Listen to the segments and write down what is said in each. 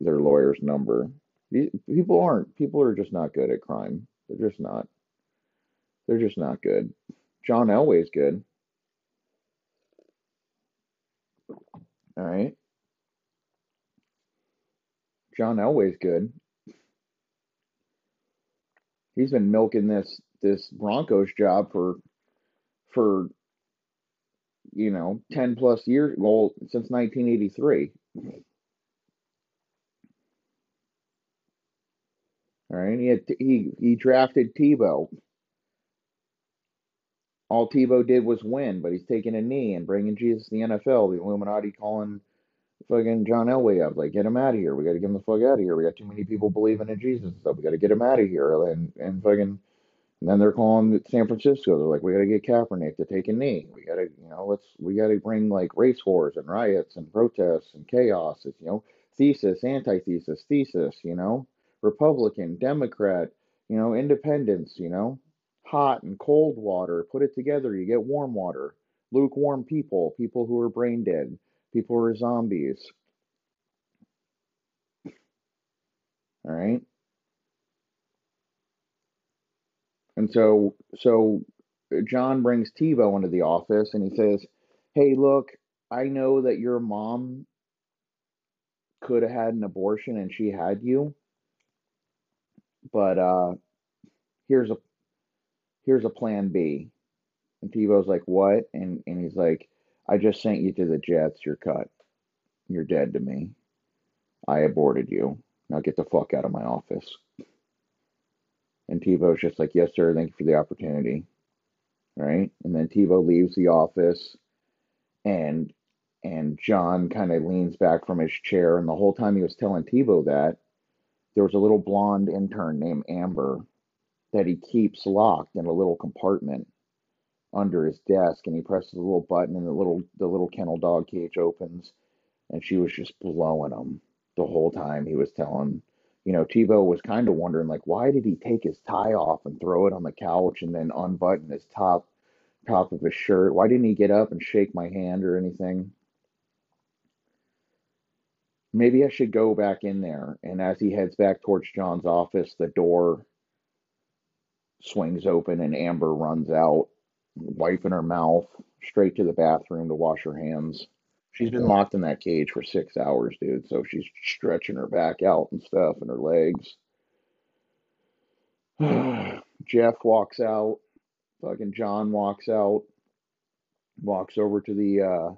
their lawyer's number. People aren't. People are just not good at crime. They're just not. They're just not good. John Elway's good. All right. John Elway's good. He's been milking this this Broncos job for for you know 10 plus years well since 1983 all right? He had, he he drafted Tebow. All Tebow did was win but he's taking a knee and bringing Jesus to the NFL the Illuminati calling fucking John Elway up like get him out of here. We got to get him the fuck out of here. We got too many people believing in Jesus so we got to get him out of here. And and fucking and then they're calling San Francisco. They're like, we got to get Kaepernick to take a knee. We got to, you know, let's, we got to bring like race wars and riots and protests and chaos. It's, you know, thesis, antithesis, thesis, you know, Republican, Democrat, you know, independence, you know, hot and cold water. Put it together, you get warm water. Lukewarm people, people who are brain dead, people who are zombies. All right. And so, so uh, John brings Tebow into the office and he says, Hey, look, I know that your mom could have had an abortion and she had you, but uh, here's a here's a plan B. And Tebow's like, What? And and he's like, I just sent you to the Jets, you're cut. You're dead to me. I aborted you. Now get the fuck out of my office. And Tebow's just like, yes, sir, thank you for the opportunity. Right? And then Tebow leaves the office and and John kind of leans back from his chair and the whole time he was telling Tebow that there was a little blonde intern named Amber that he keeps locked in a little compartment under his desk and he presses a little button and the little the little kennel dog cage opens and she was just blowing him the whole time he was telling you know, Tebow was kind of wondering, like, why did he take his tie off and throw it on the couch and then unbutton his top top of his shirt? Why didn't he get up and shake my hand or anything? Maybe I should go back in there. And as he heads back towards John's office, the door swings open and Amber runs out, wiping her mouth, straight to the bathroom to wash her hands. She's been locked in that cage for six hours, dude. So she's stretching her back out and stuff and her legs. Jeff walks out. Fucking John walks out. Walks over to the uh,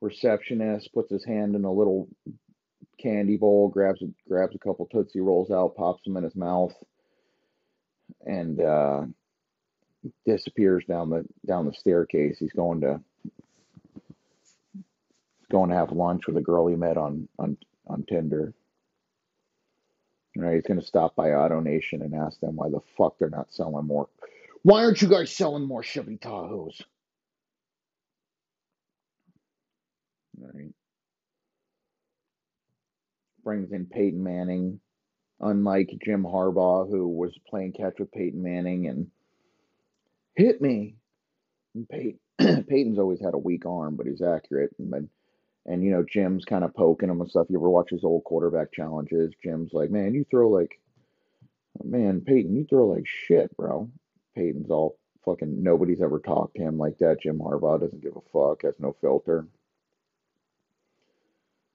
receptionist, puts his hand in a little candy bowl, grabs grabs a couple Tootsie Rolls out, pops them in his mouth, and uh, disappears down the down the staircase. He's going to going to have lunch with a girl he met on on on Tinder. Right, he's going to stop by AutoNation and ask them why the fuck they're not selling more. Why aren't you guys selling more Chevy Tahoes? Right. Brings in Peyton Manning, unlike Jim Harbaugh, who was playing catch with Peyton Manning and hit me. And Peyton, Peyton's always had a weak arm, but he's accurate. And and you know Jim's kind of poking him and stuff. You ever watch his old quarterback challenges? Jim's like, "Man, you throw like, man, Peyton, you throw like shit, bro." Peyton's all fucking. Nobody's ever talked to him like that. Jim Harbaugh doesn't give a fuck. Has no filter.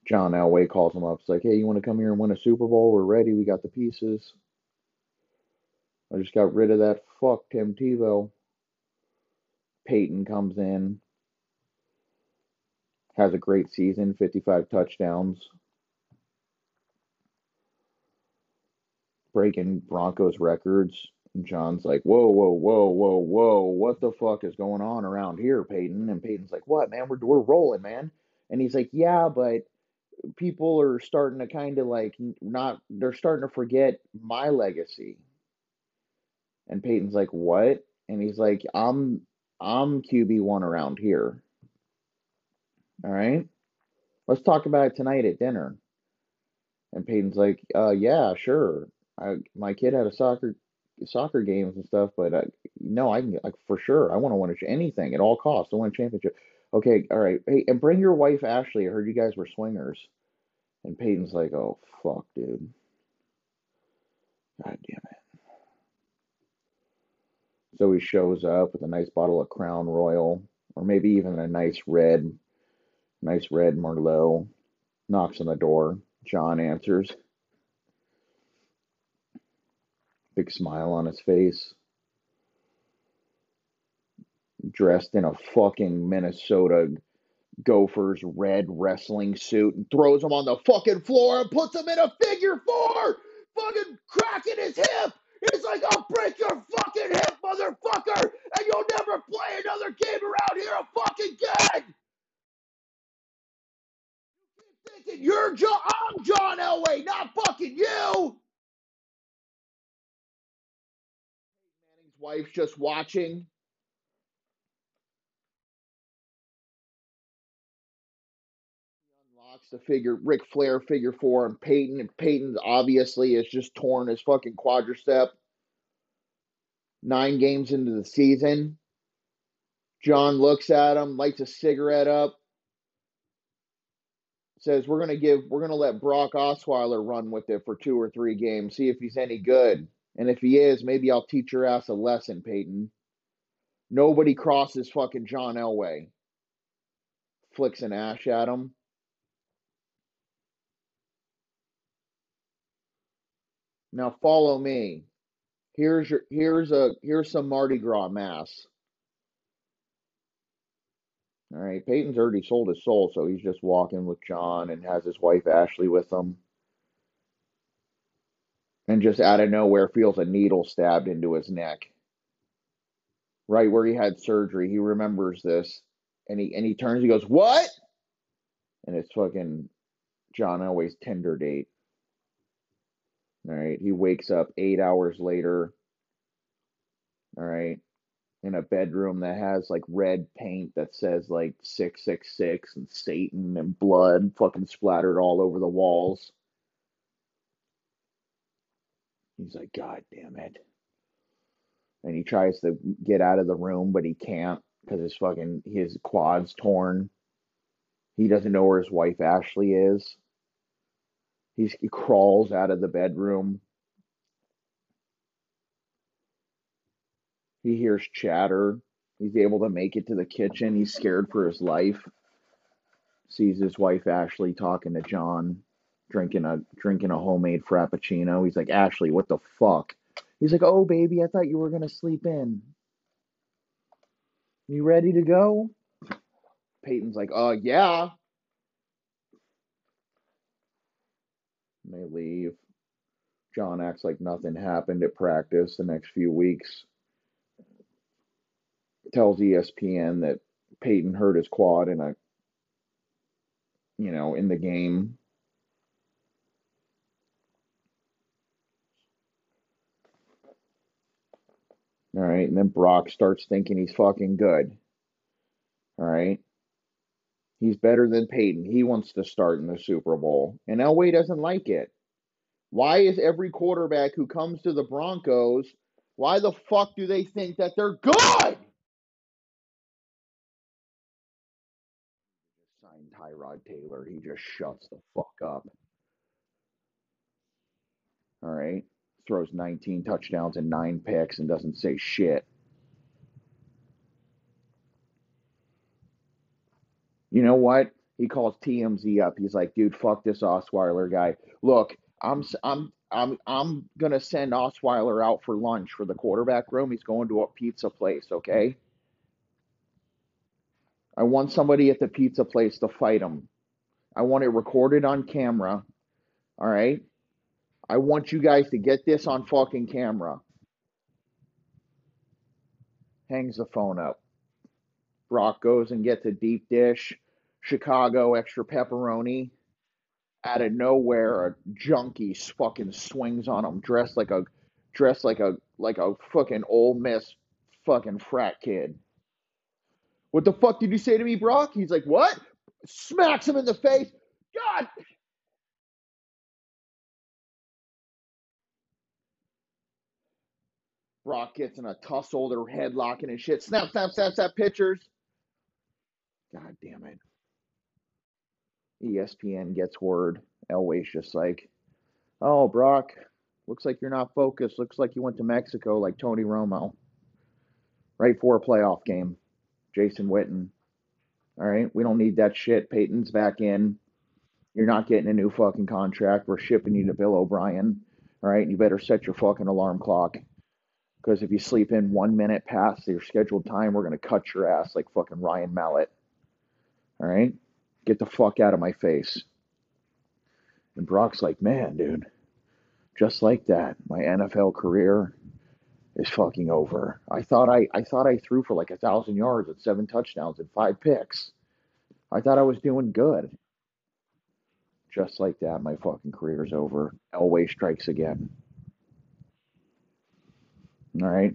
John Elway calls him up. It's like, "Hey, you want to come here and win a Super Bowl? We're ready. We got the pieces." I just got rid of that fuck Tim Tebow. Peyton comes in, has a great season, 55 touchdowns, breaking Broncos records. And John's like, whoa, whoa, whoa, whoa, whoa, what the fuck is going on around here, Peyton? And Peyton's like, what, man? We're, we're rolling, man. And he's like, yeah, but people are starting to kind of like not, they're starting to forget my legacy. And Peyton's like, what? And he's like, I'm, I'm QB1 around here. All right. Let's talk about it tonight at dinner. And Peyton's like, uh, yeah, sure. I, my kid had a soccer soccer games and stuff, but uh, no, I can like for sure. I want to win anything at all costs. I want a championship. Okay, all right. Hey, and bring your wife Ashley. I heard you guys were swingers. And Peyton's like, oh, fuck, dude. God damn it. So he shows up with a nice bottle of Crown Royal, or maybe even a nice red, nice red Merlot. Knocks on the door. John answers. Big smile on his face. Dressed in a fucking Minnesota Gophers red wrestling suit and throws him on the fucking floor and puts him in a figure four, fucking cracking his hip. He's like, I'll break your fucking hip, motherfucker, and you'll never play another game around here a fucking again. Thinking you're John, I'm John Elway, not fucking you. Manning's wife's just watching. The figure Ric Flair figure four and Peyton and Peyton obviously is just torn his fucking quadricep. Nine games into the season. John looks at him, lights a cigarette up, says, We're gonna give we're gonna let Brock Osweiler run with it for two or three games, see if he's any good. And if he is, maybe I'll teach your ass a lesson, Peyton. Nobody crosses fucking John Elway. Flicks an ash at him. Now follow me. Here's your here's a here's some Mardi Gras mass. All right, Peyton's already sold his soul, so he's just walking with John and has his wife Ashley with him. And just out of nowhere feels a needle stabbed into his neck. Right where he had surgery. He remembers this. And he and he turns, he goes, What? And it's fucking John Elway's Tinder date. All right. He wakes up eight hours later. All right. In a bedroom that has like red paint that says like 666 and Satan and blood fucking splattered all over the walls. He's like, God damn it. And he tries to get out of the room, but he can't because his fucking his quad's torn. He doesn't know where his wife Ashley is. He's, he crawls out of the bedroom. He hears chatter. He's able to make it to the kitchen. He's scared for his life. Sees his wife Ashley talking to John, drinking a drinking a homemade frappuccino. He's like, Ashley, what the fuck? He's like, Oh baby, I thought you were gonna sleep in. You ready to go? Peyton's like, uh yeah. And they leave. John acts like nothing happened at practice the next few weeks. Tells ESPN that Peyton hurt his quad in a, you know, in the game. All right. And then Brock starts thinking he's fucking good. All right. He's better than Peyton. He wants to start in the Super Bowl. And Elway doesn't like it. Why is every quarterback who comes to the Broncos, why the fuck do they think that they're good? Sign Tyrod Taylor. He just shuts the fuck up. All right. Throws 19 touchdowns and nine picks and doesn't say shit. You know what? He calls TMZ up. He's like, dude, fuck this Osweiler guy. Look, I'm I'm I'm I'm gonna send Osweiler out for lunch for the quarterback room. He's going to a pizza place, okay? I want somebody at the pizza place to fight him. I want it recorded on camera. All right? I want you guys to get this on fucking camera. Hangs the phone up. Brock goes and gets a deep dish, Chicago extra pepperoni. Out of nowhere, a junkie fucking swings on him, dressed like a dressed like a like a fucking Ole Miss fucking frat kid. What the fuck did you say to me, Brock? He's like, what? Smacks him in the face. God. Brock gets in a tussle, their headlocking and shit. Snap, snap, snap, snap pictures. God damn it. ESPN gets word Elway's just like, oh, Brock, looks like you're not focused. Looks like you went to Mexico like Tony Romo. Right for a playoff game. Jason Witten. All right. We don't need that shit. Peyton's back in. You're not getting a new fucking contract. We're shipping you to Bill O'Brien. All right. You better set your fucking alarm clock. Because if you sleep in one minute past your scheduled time, we're going to cut your ass like fucking Ryan Mallett. All right? Get the fuck out of my face. And Brock's like, man, dude, just like that, my NFL career is fucking over. I thought I, I thought I threw for like a thousand yards and seven touchdowns and five picks. I thought I was doing good. Just like that, my fucking career's over. Elway strikes again. All right.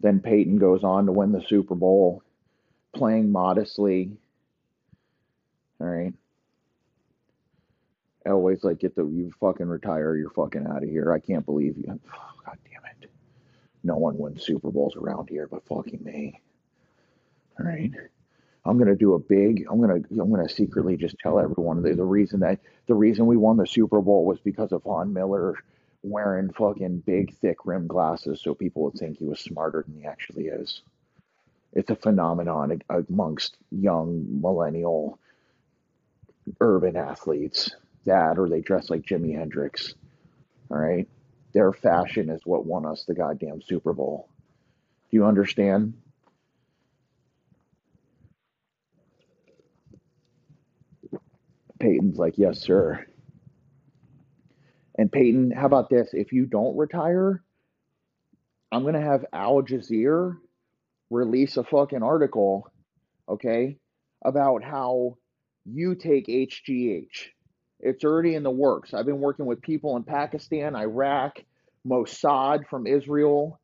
Then Peyton goes on to win the Super Bowl, playing modestly. All right. Elway's like, get the you fucking retire. You're fucking out of here. I can't believe you. Oh, God damn it. No one wins Super Bowls around here but fucking me. All right. I'm gonna do a big. I'm gonna. I'm gonna secretly just tell everyone the, the reason that the reason we won the Super Bowl was because of Von Miller wearing fucking big, thick rim glasses, so people would think he was smarter than he actually is. It's a phenomenon amongst young millennial urban athletes. That or they dress like Jimi Hendrix. All right, their fashion is what won us the goddamn Super Bowl. Do you understand? Peyton's like, yes, sir. And Peyton, how about this? If you don't retire, I'm gonna have Al Jazeera release a fucking article, okay, about how you take HGH. It's already in the works. I've been working with people in Pakistan, Iraq, Mossad from Israel,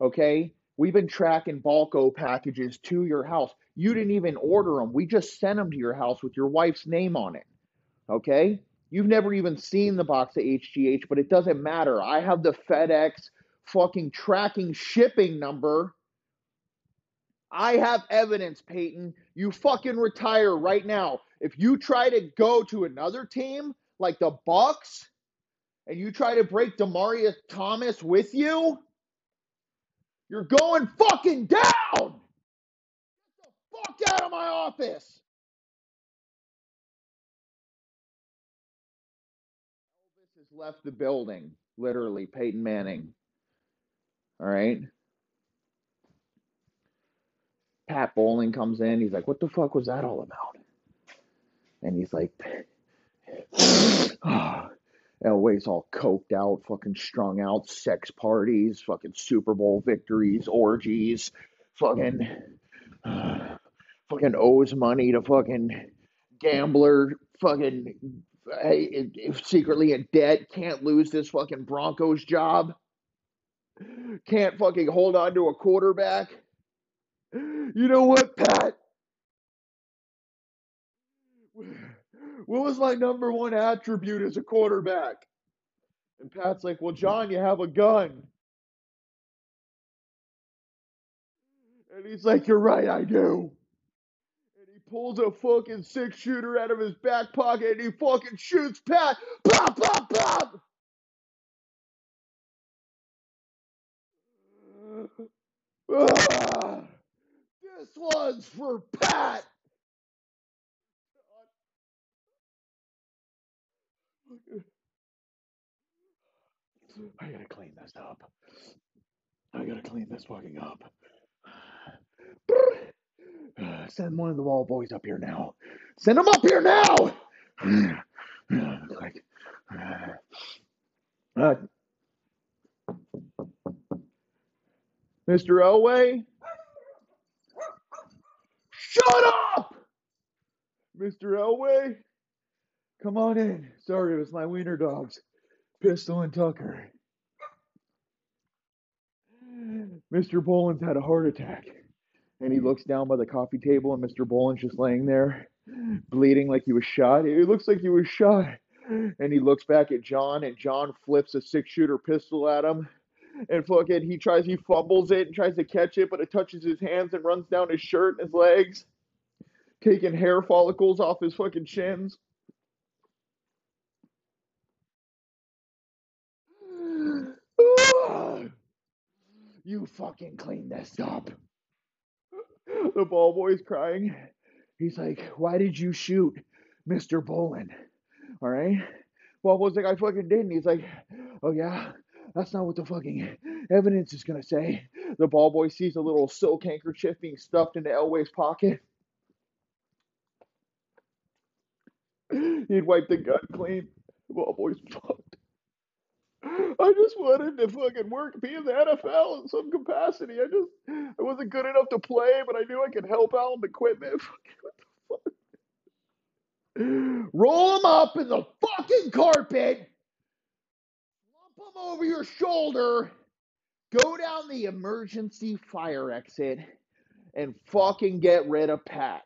okay? We've been tracking Balco packages to your house. You didn't even order them. We just sent them to your house with your wife's name on it, okay? You've never even seen the box of HGH, but it doesn't matter. I have the FedEx fucking tracking shipping number. I have evidence, Peyton. You fucking retire right now. If you try to go to another team like the Bucs and you try to break Demaryius Thomas with you, you're going fucking down. Get the fuck out of my office. Elvis has left the building, literally, Peyton Manning. All right. Pat Bowlen comes in. He's like, What the fuck was that all about? And he's like, Elway's all coked out, fucking strung out, sex parties, fucking Super Bowl victories, orgies, fucking, uh, fucking owes money to fucking gambler, fucking uh, secretly in debt, can't lose this fucking Broncos job, can't fucking hold on to a quarterback. You know what, Pat? What was my number one attribute as a quarterback? And Pat's like, Well, John, you have a gun. And he's like, You're right, I do. And he pulls a fucking six shooter out of his back pocket and he fucking shoots Pat. Pop, pop, pop. Ah, this one's for Pat. I gotta clean this up. I gotta clean this fucking up. Send one of the wall boys up here now. Send them up here now. like, uh, Mr. Elway, shut up, Mr. Elway. Come on in. Sorry, it was my wiener dogs, Pistol and Tucker. Mr. Bowlen's had a heart attack. And he looks down by the coffee table, and Mr. Bowlen's just laying there, bleeding like he was shot. It looks like he was shot. And he looks back at John, and John flips a six shooter pistol at him and fucking he tries he fumbles it and tries to catch it, but it touches his hands and runs down his shirt and his legs, taking hair follicles off his fucking shins. you fucking clean this up. The ball boy's crying. He's like, Why did you shoot Mr. Bowlen? All right. Ball boy's like, I fucking didn't. He's like, Oh yeah. That's not what the fucking evidence is going to say. The ball boy sees a little silk handkerchief being stuffed into Elway's pocket. He'd wipe the gun clean. The ball boy's fucked. I just wanted to fucking work, be in the NFL in some capacity. I just, I wasn't good enough to play, but I knew I could help out with equipment. Roll them up in the fucking carpet, over your shoulder, go down the emergency fire exit, and fucking get rid of Pat.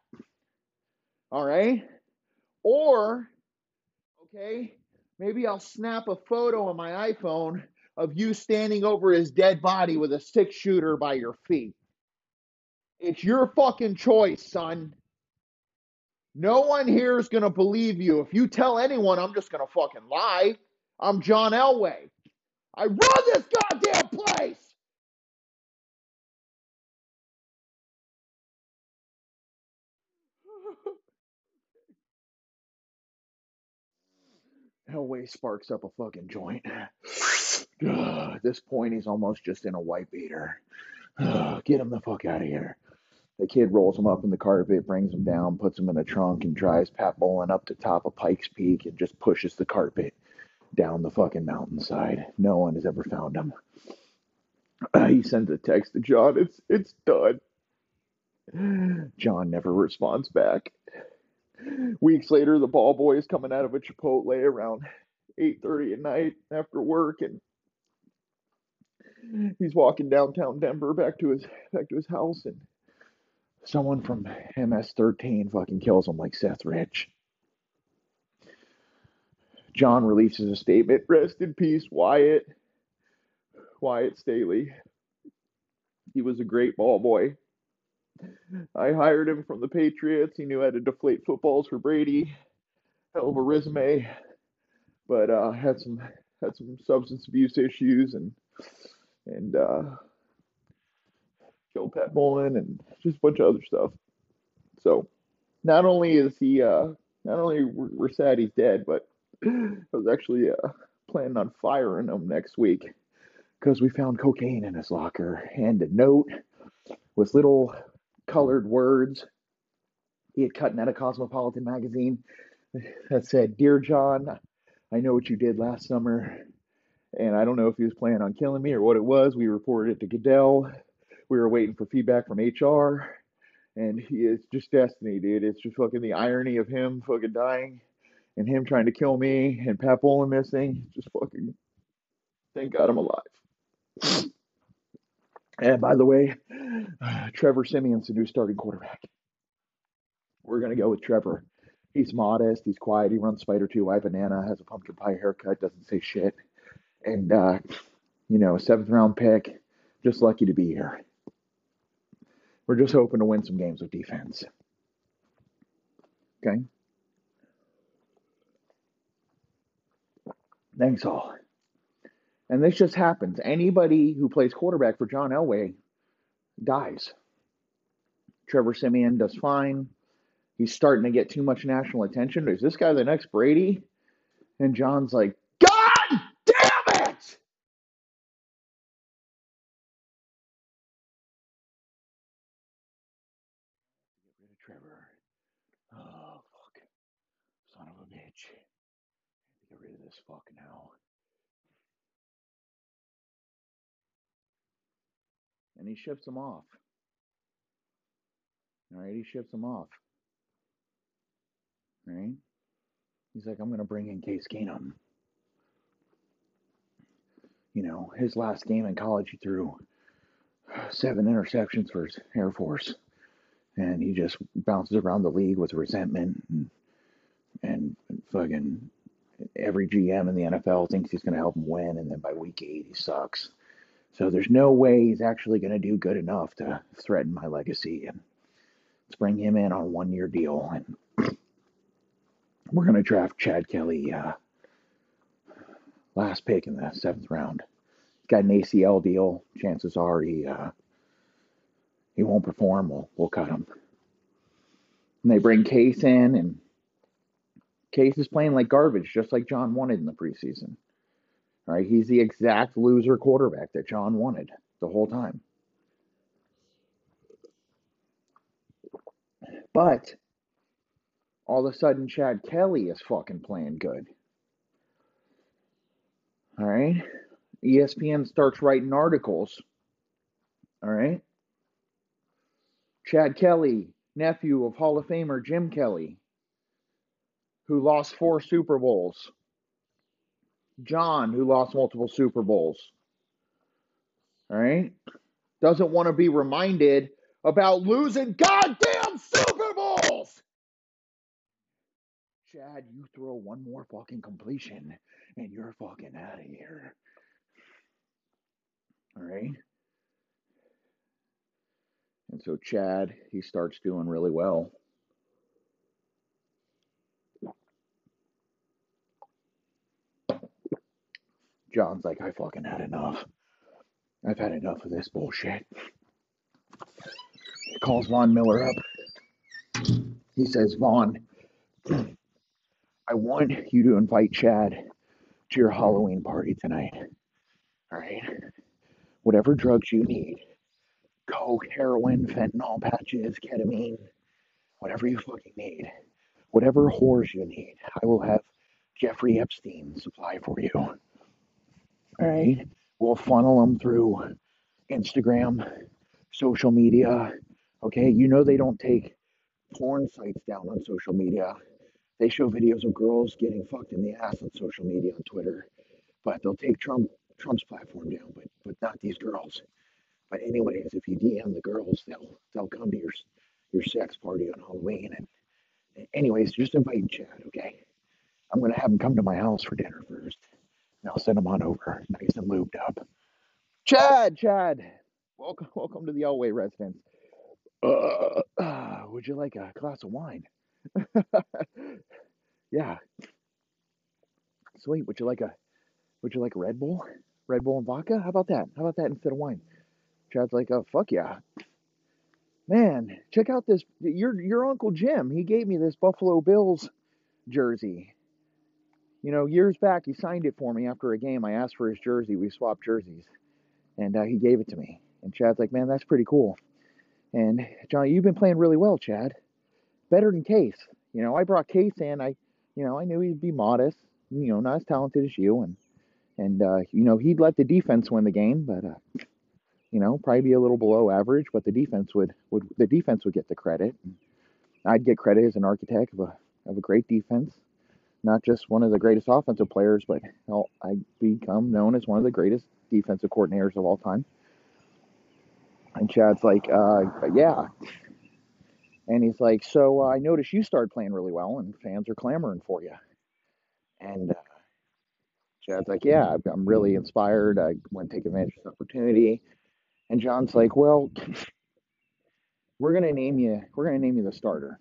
All right? Or, okay, maybe I'll snap a photo on my iPhone of you standing over his dead body with a six shooter by your feet. It's your fucking choice, son. No one here is going to believe you. If you tell anyone, I'm just going to fucking lie. I'm John Elway. I run this goddamn place. Elway sparks up a fucking joint. At this point, he's almost just in a white beater. Get him the fuck out of here. The kid rolls him up in the carpet, brings him down, puts him in the trunk, and drives Pat Bowlen up to top of Pikes Peak and just pushes the carpet down the fucking mountainside. No one has ever found him. he sends a text to John. It's it's done. John never responds back. Weeks later, the ball boy is coming out of a Chipotle around 8:30 at night after work, and he's walking downtown Denver back to his back to his house, and someone from MS-13 fucking kills him like Seth Rich. John releases a statement: "Rest in peace, Wyatt. Wyatt Staley. He was a great ball boy." I hired him from the Patriots. He knew how to deflate footballs for Brady. Hell of a resume, but uh, had some had some substance abuse issues and and uh, killed Pat Bowlen and just a bunch of other stuff. So not only is he uh, not only we're sad he's dead, but I was actually uh, planning on firing him next week because we found cocaine in his locker and a note with little colored words he had cut out of Cosmopolitan magazine that said, Dear John, I know what you did last summer, and I don't know if he was planning on killing me or what it was. We reported it to Goodell. We were waiting for feedback from HR, and he is just destiny, dude. It's just fucking the irony of him fucking dying and him trying to kill me and Pat Bowlen missing. Just fucking thank God I'm alive. And by the way, Trevor Siemian's the new starting quarterback. We're to go with Trevor. He's modest, he's quiet, he runs Spider 2 Y Banana, has a pumpkin pie haircut, doesn't say shit. And, uh, you know, a seventh round pick, just lucky to be here. We're just hoping to win some games with defense. Okay? Thanks all. And this just happens. Anybody who plays quarterback for John Elway dies. Trevor Siemian does fine. He's starting to get too much national attention. Is this guy the next Brady? And John's like, God damn it! Get rid of Trevor. Oh, fuck. Son of a bitch. Get rid of this fuck now. And he shifts him off. All right, he shifts him off. All right? He's like, I'm going to bring in Case Keenum. You know, his last game in college, he threw seven interceptions for his Air Force. And he just bounces around the league with resentment and, and fucking every GM in the NFL thinks he's going to help him win. And then by week eight, he sucks. So there's no way he's actually going to do good enough to threaten my legacy. And let's bring him in on a one year deal. And we're going to draft Chad Kelly uh, last pick in the seventh round. He's got an ACL deal. Chances are he uh, he won't perform. We'll we'll cut him. And they bring Case in, and Case is playing like garbage, just like John wanted in the preseason. All right, he's the exact loser quarterback that John wanted the whole time. But all of a sudden, Chad Kelly is fucking playing good. All right. ESPN starts writing articles. All right. Chad Kelly, nephew of Hall of Famer Jim Kelly, who lost four Super Bowls. John, who lost multiple Super Bowls. All right. Doesn't want to be reminded about losing goddamn Super Bowls. Chad, you throw one more fucking completion and you're fucking out of here. All right. And so Chad, he starts doing really well. John's like, I fucking had enough. I've had enough of this bullshit. He calls Von Miller up. He says, Von, I want you to invite Chad to your Halloween party tonight. All right? Whatever drugs you need coke, heroin, fentanyl patches, ketamine, whatever you fucking need, whatever whores you need, I will have Jeffrey Epstein supply for you. All right? We'll funnel them through Instagram, social media. Okay? You know they don't take porn sites down on social media. They show videos of girls getting fucked in the ass on social media on Twitter, but they'll take Trump Trump's platform down, but but not these girls. But anyways, if you DM the girls, they'll they'll come to your your sex party on Halloween. And anyways, just invite Chad, okay? I'm gonna have him come to my house for dinner first, I'll send him on over, nice and lubed up. Chad, Chad, welcome welcome to the Elway residence. Uh, uh, would you like a glass of wine? yeah. Sweet. Would you like a would you like Red Bull? Red Bull and vodka? How about that? How about that instead of wine? Chad's like, oh fuck yeah. Man, check out this your your Uncle Jim, he gave me this Buffalo Bills jersey. You know, years back he signed it for me after a game. I asked for his jersey. We swapped jerseys. And uh, he gave it to me. And Chad's like, man, that's pretty cool. And Johnny, you've been playing really well, Chad better than Case. You know, I brought Case in. I, you know, I knew he'd be modest. You know, not as talented as you, and and uh, you know he'd let the defense win the game, but uh, you know probably be a little below average. But the defense would would the defense would get the credit. I'd get credit as an architect of a of a great defense, not just one of the greatest offensive players, but I become known as one of the greatest defensive coordinators of all time. And Chad's like, uh, yeah, and he's like, So uh, I noticed you started playing really well, and fans are clamoring for you. And uh, Chad's like, Yeah, I'm really inspired. I want to take advantage of this opportunity. And John's like, Well, we're gonna name you. We're gonna name you the starter.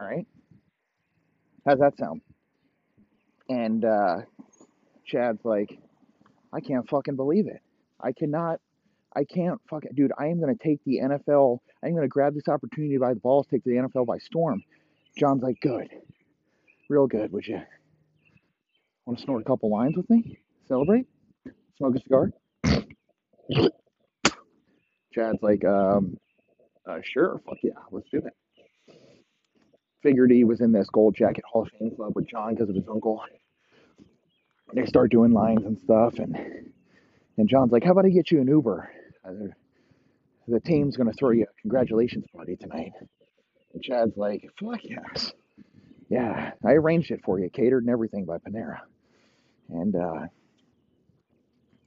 All right. How's that sound? And uh, Chad's like, I can't fucking believe it. I cannot I can't fuck it, dude. I am going to take the NFL. I'm going to grab this opportunity by the balls, take the NFL by storm. John's like, good, real good. Would you want to snort a couple lines with me? Celebrate? Smoke a cigar? Chad's like, um, uh, sure, fuck yeah, let's do it. Figured he was in this Gold Jacket Hall of Fame club with John because of his uncle. They start doing lines and stuff, and and John's like, how about I get you an Uber? Uh, the team's going to throw you a congratulations party tonight. And Chad's like, fuck yes. Yeah, I arranged it for you, catered and everything by Panera. And uh,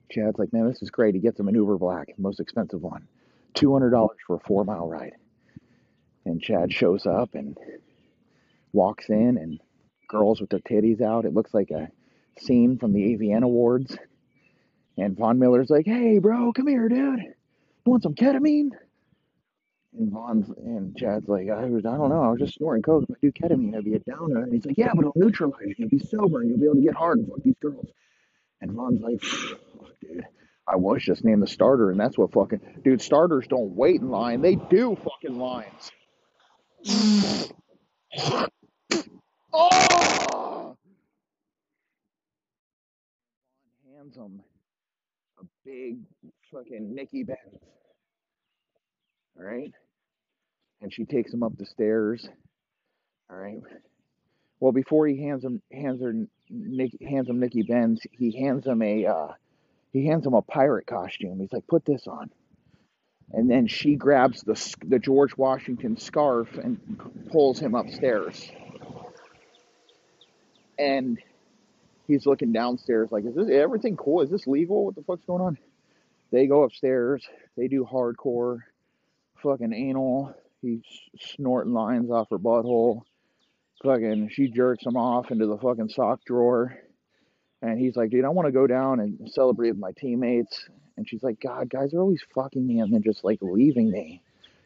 Chad's like, man, this is great. He gets him an Uber Black, most expensive one, $200 for a four mile ride. And Chad shows up and walks in, and girls with their titties out. It looks like a scene from the AVN Awards. And Von Miller's like, hey, bro, come here, dude. You want some ketamine? And Von's and Chad's like, I, was, I don't know. I was just snorting coke. If I do ketamine, I'd be a downer. And he's like, yeah, but it'll neutralize you. You'll be sober and you'll be able to get hard and fuck these girls. And Von's like, dude. I was just named the starter, and that's what fucking dude. Starters don't wait in line; they do fucking lines. Oh! Hands him a big fucking Nikki Benz. All right, and she takes him up the stairs. All right. Well, before he hands him hands her Nick hands him Nikki Benz, he hands him a uh, he hands him a pirate costume. He's like, "Put this on." And then she grabs the the George Washington scarf and pulls him upstairs. And he's looking downstairs like, "Is this everything cool? Is this legal? What the fuck's going on?" They go upstairs. They do hardcore, fucking anal. He's snorting lines off her butthole. Fucking, she jerks him off into the fucking sock drawer. And he's like, dude, I want to go down and celebrate with my teammates. And she's like, God, guys are always fucking me and then just like leaving me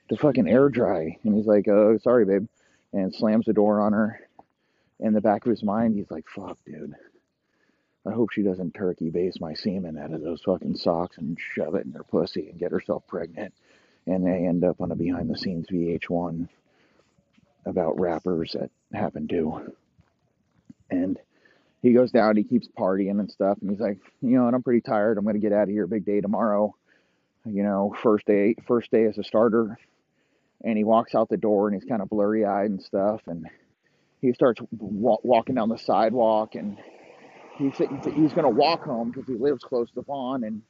to fucking air dry. And he's like, oh, sorry, babe. And slams the door on her. In the back of his mind, he's like, fuck, dude. I hope she doesn't turkey base my semen out of those fucking socks and shove it in her pussy and get herself pregnant. And they end up on a behind the scenes VH1 about rappers that happen to. And he goes down, he keeps partying and stuff, and he's like, you know, and I'm pretty tired. I'm gonna get out of here. Big day tomorrow. You know, first day, first day as a starter. And he walks out the door, and he's kind of blurry eyed and stuff, and he starts wa- walking down the sidewalk, and he's he's gonna walk home because he lives close to Von, and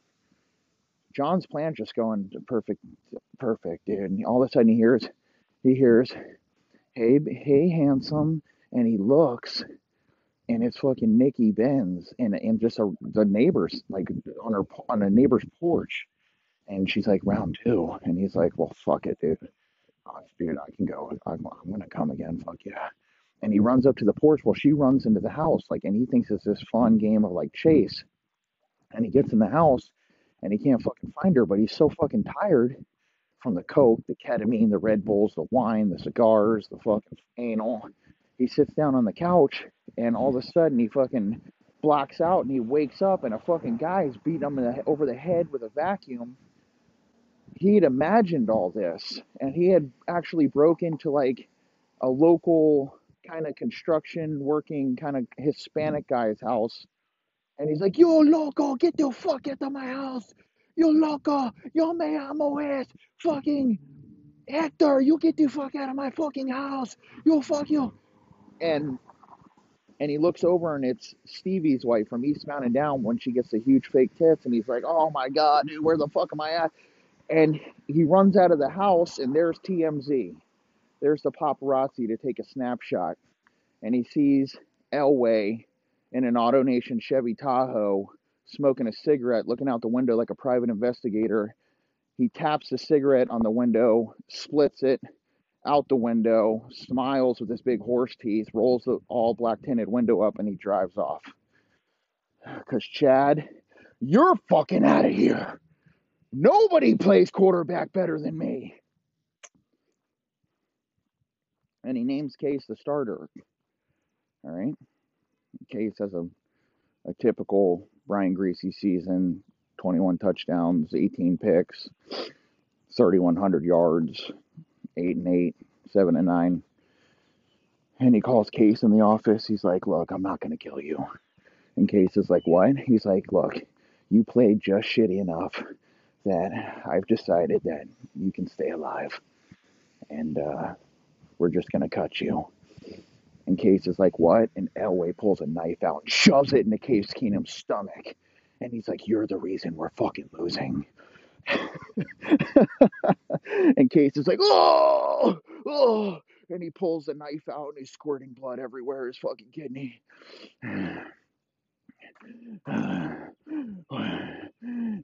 John's plan just going perfect, perfect, dude. And all of a sudden he hears, he hears, hey, hey, handsome, and he looks, and it's fucking Nikki Benz, and and just a, the neighbors like on her on a neighbor's porch, and she's like round two, and he's like, well, fuck it, dude, oh, dude, I can go, I'm, I'm gonna come again, fuck yeah. And he runs up to the porch. while she runs into the house, like, and he thinks it's this fun game of like chase. And he gets in the house, and he can't fucking find her, but he's so fucking tired from the coke, the ketamine, the Red Bulls, the wine, the cigars, the fucking anal. He sits down on the couch and all of a sudden he fucking blacks out and he wakes up and a fucking guy is beating him the, over the head with a vacuum. He had imagined all this and he had actually broke into like a local kind of construction working kind of Hispanic guy's house and he's like, Yo, loco, get the fuck out of my house. Yo, loco, yo me amo es fucking Hector. You get the fuck out of my fucking house. Yo, fuck you. And and he looks over and it's Stevie's wife from Eastbound and Down when she gets the huge fake tits and he's like, Oh my god, dude, where the fuck am I at? And he runs out of the house and there's TMZ. There's the paparazzi to take a snapshot. And he sees Elway in an AutoNation Chevy Tahoe smoking a cigarette, looking out the window like a private investigator. He taps the cigarette on the window, splits it out the window, smiles with his big horse teeth, rolls the all black tinted window up, and he drives off. Because, Chad, you're fucking out of here. Nobody plays quarterback better than me. And he names Case the starter. All right. Case has a, a typical Brian Griese season 21 touchdowns, 18 picks, 3,100 yards, 8 and 8, 7 and 9. And he calls Case in the office. He's like, Look, I'm not going to kill you. And Case is like, What? He's like, Look, you played just shitty enough that I've decided that you can stay alive. And uh, we're just going to cut you. And Case is like, What? And Elway pulls a knife out and shoves it into Case Keenum's stomach. And he's like, You're the reason we're fucking losing. and Case is like, Oh, oh. And he pulls the knife out and he's squirting blood everywhere his fucking kidney. and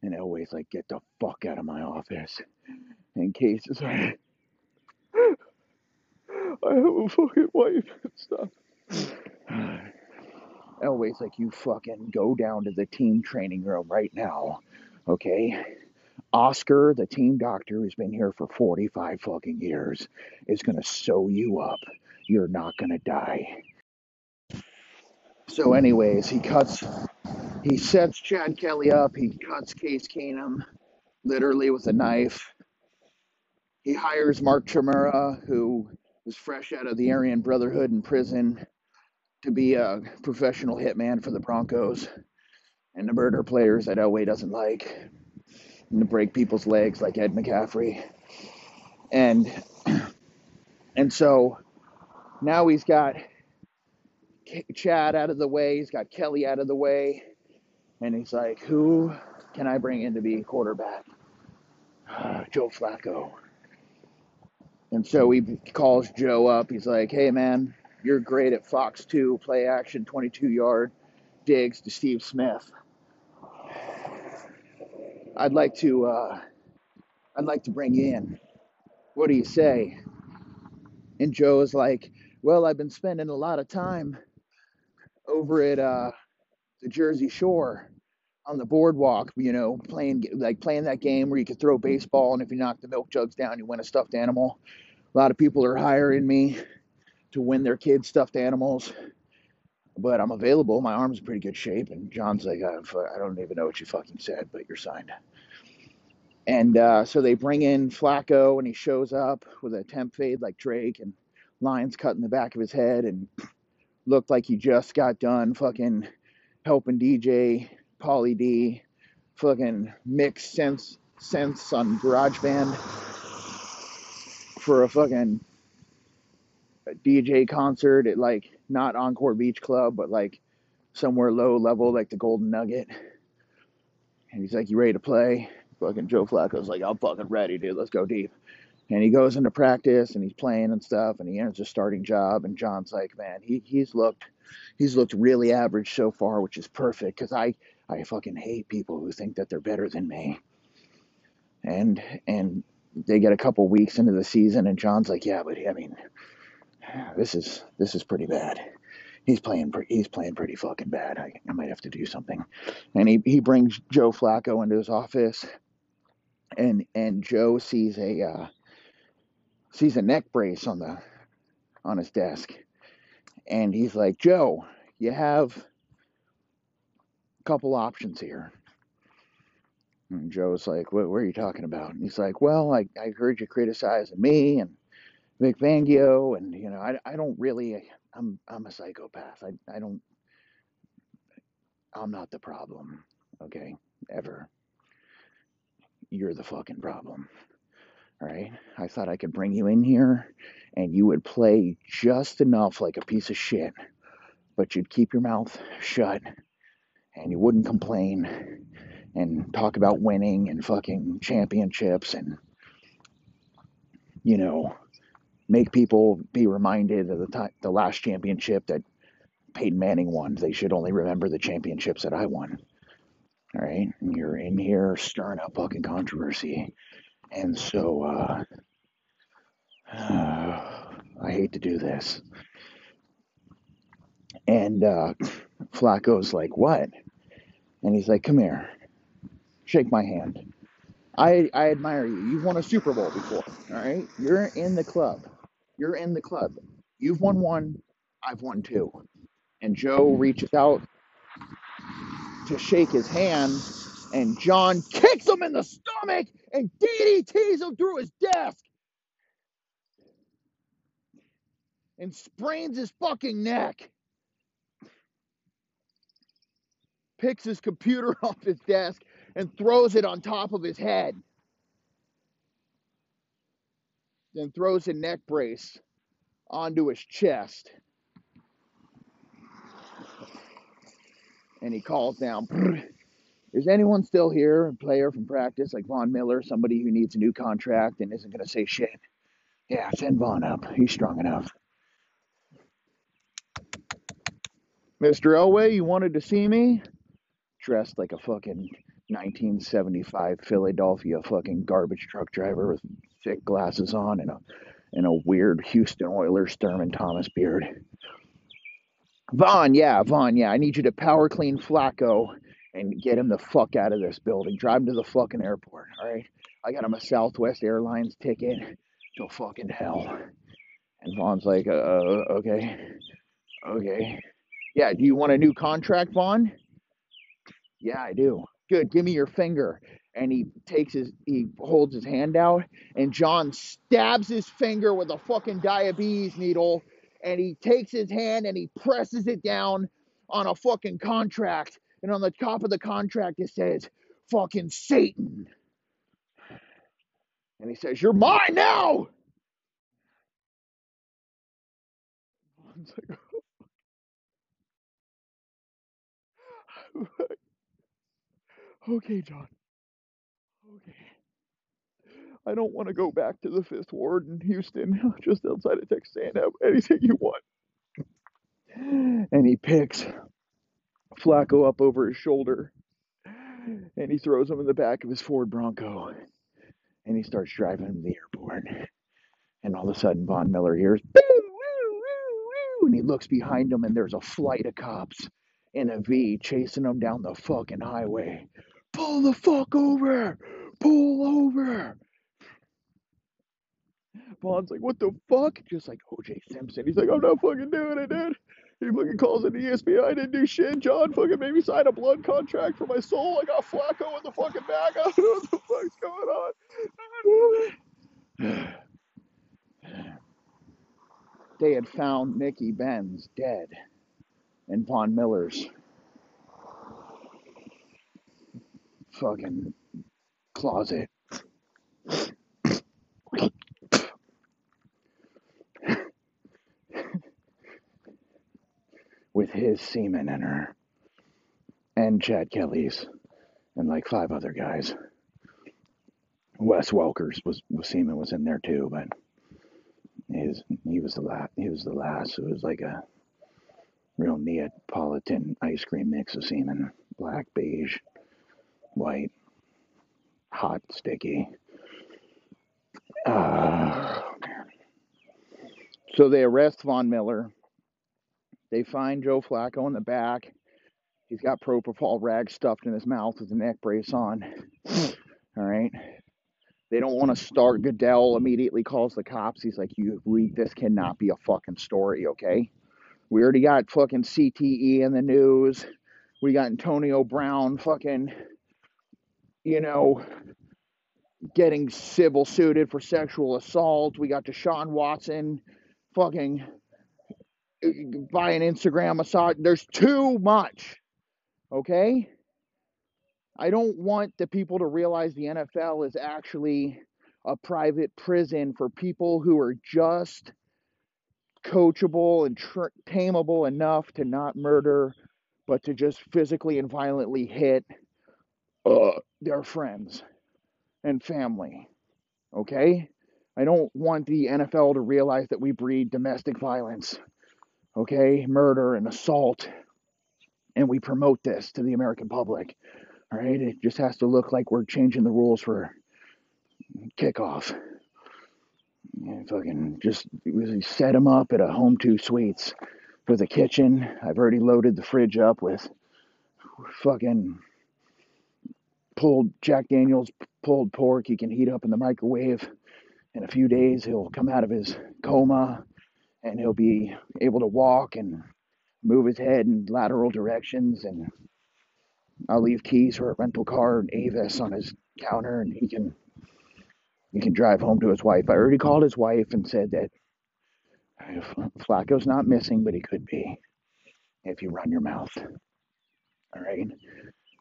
Elway's like, Get the fuck out of my office. And Case is like, I have a fucking wife and stuff. Elway's like, you fucking go down to the team training room right now, okay? Oscar, the team doctor who's been here for 45 fucking years, is gonna sew you up. You're not gonna die. So, anyways, he cuts He sets Chad Kelly up. He cuts Case Keenum literally with a knife. He hires Mark Chmura, who was fresh out of the Aryan Brotherhood in prison, to be a professional hitman for the Broncos and to murder players that Elway doesn't like and to break people's legs like Ed McCaffrey. And and so now he's got Chad out of the way, he's got Kelly out of the way, and he's like, who can I bring in to be quarterback? Joe Flacco. And so he calls Joe up. He's like, hey, man, you're great at Fox 2, play action, 22 yard digs to Steve Smith. I'd like to, uh, I'd like to bring you in. What do you say? And Joe Joe's like, well, I've been spending a lot of time over at uh, the Jersey Shore on the boardwalk, you know, playing like playing that game where you could throw baseball and if you knock the milk jugs down, you win a stuffed animal. A lot of people are hiring me to win their kids stuffed animals, but I'm available. My arm's in pretty good shape. And John's like, I don't even know what you fucking said, but you're signed. And uh, so they bring in Flacco, and he shows up with a temp fade like Drake, and lines cut in the back of his head, and looked like he just got done fucking helping DJ Pauly D fucking mix sense sense on GarageBand for a fucking DJ concert at like not Encore Beach Club, but like somewhere low level like the Golden Nugget. And he's like, "You ready to play?" Fucking Joe Flacco's like, "I'm fucking ready, dude. Let's go deep." And he goes into practice and he's playing and stuff, and he enters a starting job. And John's like, "Man, he he's looked." He's looked really average so far, which is perfect because I I fucking hate people who think that they're better than me. And and they get a couple weeks into the season, and John's like, yeah, but I mean, this is this is pretty bad. He's playing he's playing pretty fucking bad. I, I might have to do something. And he, he brings Joe Flacco into his office, and and Joe sees a uh, sees a neck brace on the on his desk, and he's like, Joe, you have a couple options here. And Joe's like, what, what are you talking about? And he's like, well, I, I heard you criticizing me and Vic Fangio, and you know, I, I don't really, I'm I'm a psychopath. I I don't, I'm not the problem. Okay, ever. You're the fucking problem. All right. I thought I could bring you in here, and you would play just enough like a piece of shit, but you'd keep your mouth shut and you wouldn't complain and talk about winning and fucking championships and you know make people be reminded of the time, the last championship that Peyton Manning won. They should only remember the championships that I won. All right, and you're in here stirring up fucking controversy, and so uh, uh, I hate to do this. And uh, Flacco's like, "What?" and he's like, "Come here, shake my hand. I I admire you. You've won a Super Bowl before. All right, you're in the club. You're in the club. You've won one. I've won two. And Joe reaches out to shake his hand, and John kicks him in the stomach and DDTs him through his desk and sprains his fucking neck. picks his computer off his desk and throws it on top of his head. Then throws a neck brace onto his chest. And he calls down, Is anyone still here? A player from practice, like Von Miller, somebody who needs a new contract and isn't going to say shit. Yeah, send Von up. He's strong enough. Mr. Elway, you wanted to see me? dressed like a fucking 1975 Philadelphia fucking garbage truck driver with thick glasses on and a and a weird Houston Oilers Thurman Thomas beard. Von, yeah, Von, yeah, I need you to power clean Flacco and get him the fuck out of this building. Drive him to the fucking airport, all right? I got him a Southwest Airlines ticket to fucking hell. And Von's like, uh, okay, okay. Yeah, do you want a new contract, Von? Yeah, I do. Good. Give me your finger. And he takes his, he holds his hand out, and John stabs his finger with a fucking diabetes needle, and he takes his hand and he presses it down on a fucking contract. And on the top of the contract, it says, fucking Satan. And he says, You're mine now. Okay, John. Okay. I don't want to go back to the Fifth Ward in Houston, just outside of Texarkana. Anything you want. And he picks Flacco up over his shoulder and he throws him in the back of his Ford Bronco and he starts driving him to the airport. And all of a sudden, Von Miller hears, "Boo, woo, woo, woo," and he looks behind him, and there's a flight of cops in a V chasing him down the fucking highway. Pull the fuck over! Pull over! Von's like, what the fuck? Just like OJ Simpson. He's like, I'm not fucking doing it, dude. He fucking calls it ESPN. I didn't do shit. John fucking made me sign a blood contract for my soul. I got Flacco in the fucking back. I don't know what the fuck's going on. They had found Mickey Benz dead in Von Miller's fucking closet. with his semen in her and Chad Kelly's and like five other guys. Wes Welker's was, was semen was in there too, but his he was the last. He was the last. It was like a real Neapolitan ice cream mix of semen, black, beige, white, hot, sticky. Uh, so they arrest Von Miller. They find Joe Flacco in the back. He's got propofol rag stuffed in his mouth with a neck brace on. All right. They don't want to start. Goodell immediately calls the cops. He's like, "You, we, this cannot be a fucking story, okay? We already got fucking CTE in the news. We got Antonio Brown, fucking, you know, getting civil suited for sexual assault. We got Deshaun Watson, fucking, buying Instagram massage. There's too much, okay? I don't want the people to realize the NFL is actually a private prison for people who are just coachable and tr- tameable enough to not murder, but to just physically and violently hit uh, their friends and family. Okay? I don't want the NFL to realize that we breed domestic violence, okay? Murder and assault, and we promote this to the American public. All right, it just has to look like we're changing the rules for kickoff. And fucking just set them up at a home two suites with a kitchen. I've already loaded the fridge up with fucking pulled Jack Daniels pulled pork he can heat up in the microwave. In a few days, he'll come out of his coma and he'll be able to walk and move his head in lateral directions and I'll leave keys for a rental car and Avis on his counter, and he can he can drive home to his wife. I already called his wife and said that Flacco's not missing, but he could be if you run your mouth. All right.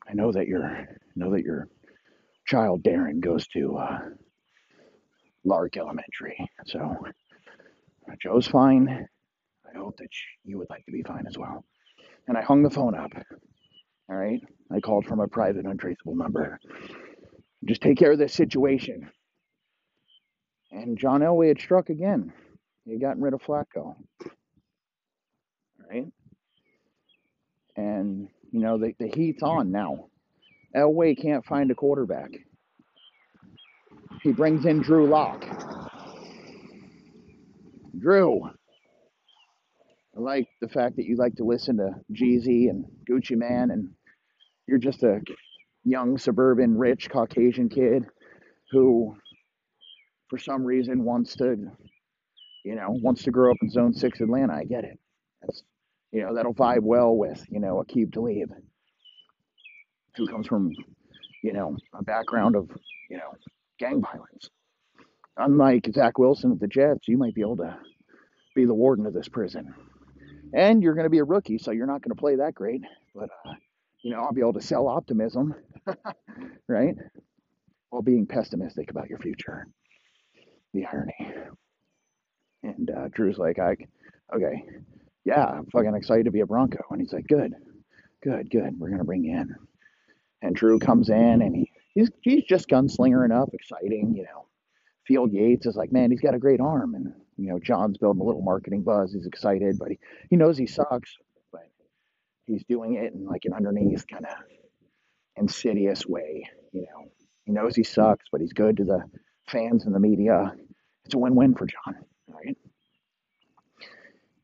I know that your know that your child Darren goes to uh, Lark Elementary, so Joe's fine. I hope that you would like to be fine as well. And I hung the phone up. All right. I called from a private, untraceable number. Just take care of this situation. And John Elway had struck again. He had gotten rid of Flacco. All right. And, you know, the, the heat's mm-hmm. on now. Elway can't find a quarterback. He brings in Drew Lock. Drew, I like the fact that you like to listen to Jeezy and Gucci Mane, and you're just a young, suburban, rich Caucasian kid who, for some reason, wants to, you know, wants to grow up in Zone Six Atlanta. I get it. That's, you know, that'll vibe well with, you know, Aqib Talib. who comes from, you know, a background of, you know, gang violence. Unlike Zach Wilson at the Jets, you might be able to be the warden of this prison. And you're going to be a rookie, so you're not going to play that great. But, uh, you know, I'll be able to sell optimism, right? While being pessimistic about your future. The irony. And uh, Drew's like, I, okay, yeah, I'm fucking excited to be a Bronco. And he's like, good, good, good. We're going to bring you in. And Drew comes in and he, he's, he's just gunslinger enough, exciting, you know. Field Yates is like, man, he's got a great arm. And, you know, John's building a little marketing buzz. He's excited, but he, he knows he sucks, but he's doing it in like an underneath kind of insidious way. You know, he knows he sucks, but he's good to the fans and the media. It's a win win for John, right?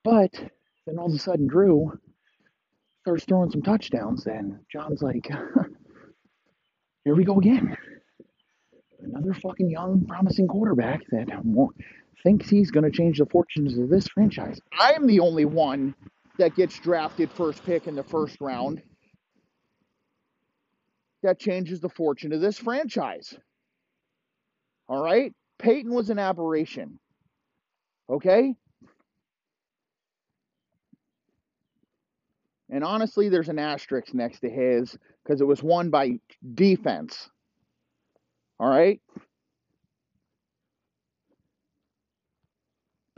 But then all of a sudden, Drew starts throwing some touchdowns. and John's like, here we go again another fucking young, promising quarterback that thinks he's going to change the fortunes of this franchise. I'm the only one that gets drafted first pick in the first round that changes the fortune of this franchise. All right? Peyton was an aberration. Okay? And honestly, there's an asterisk next to his because it was won by defense. All right?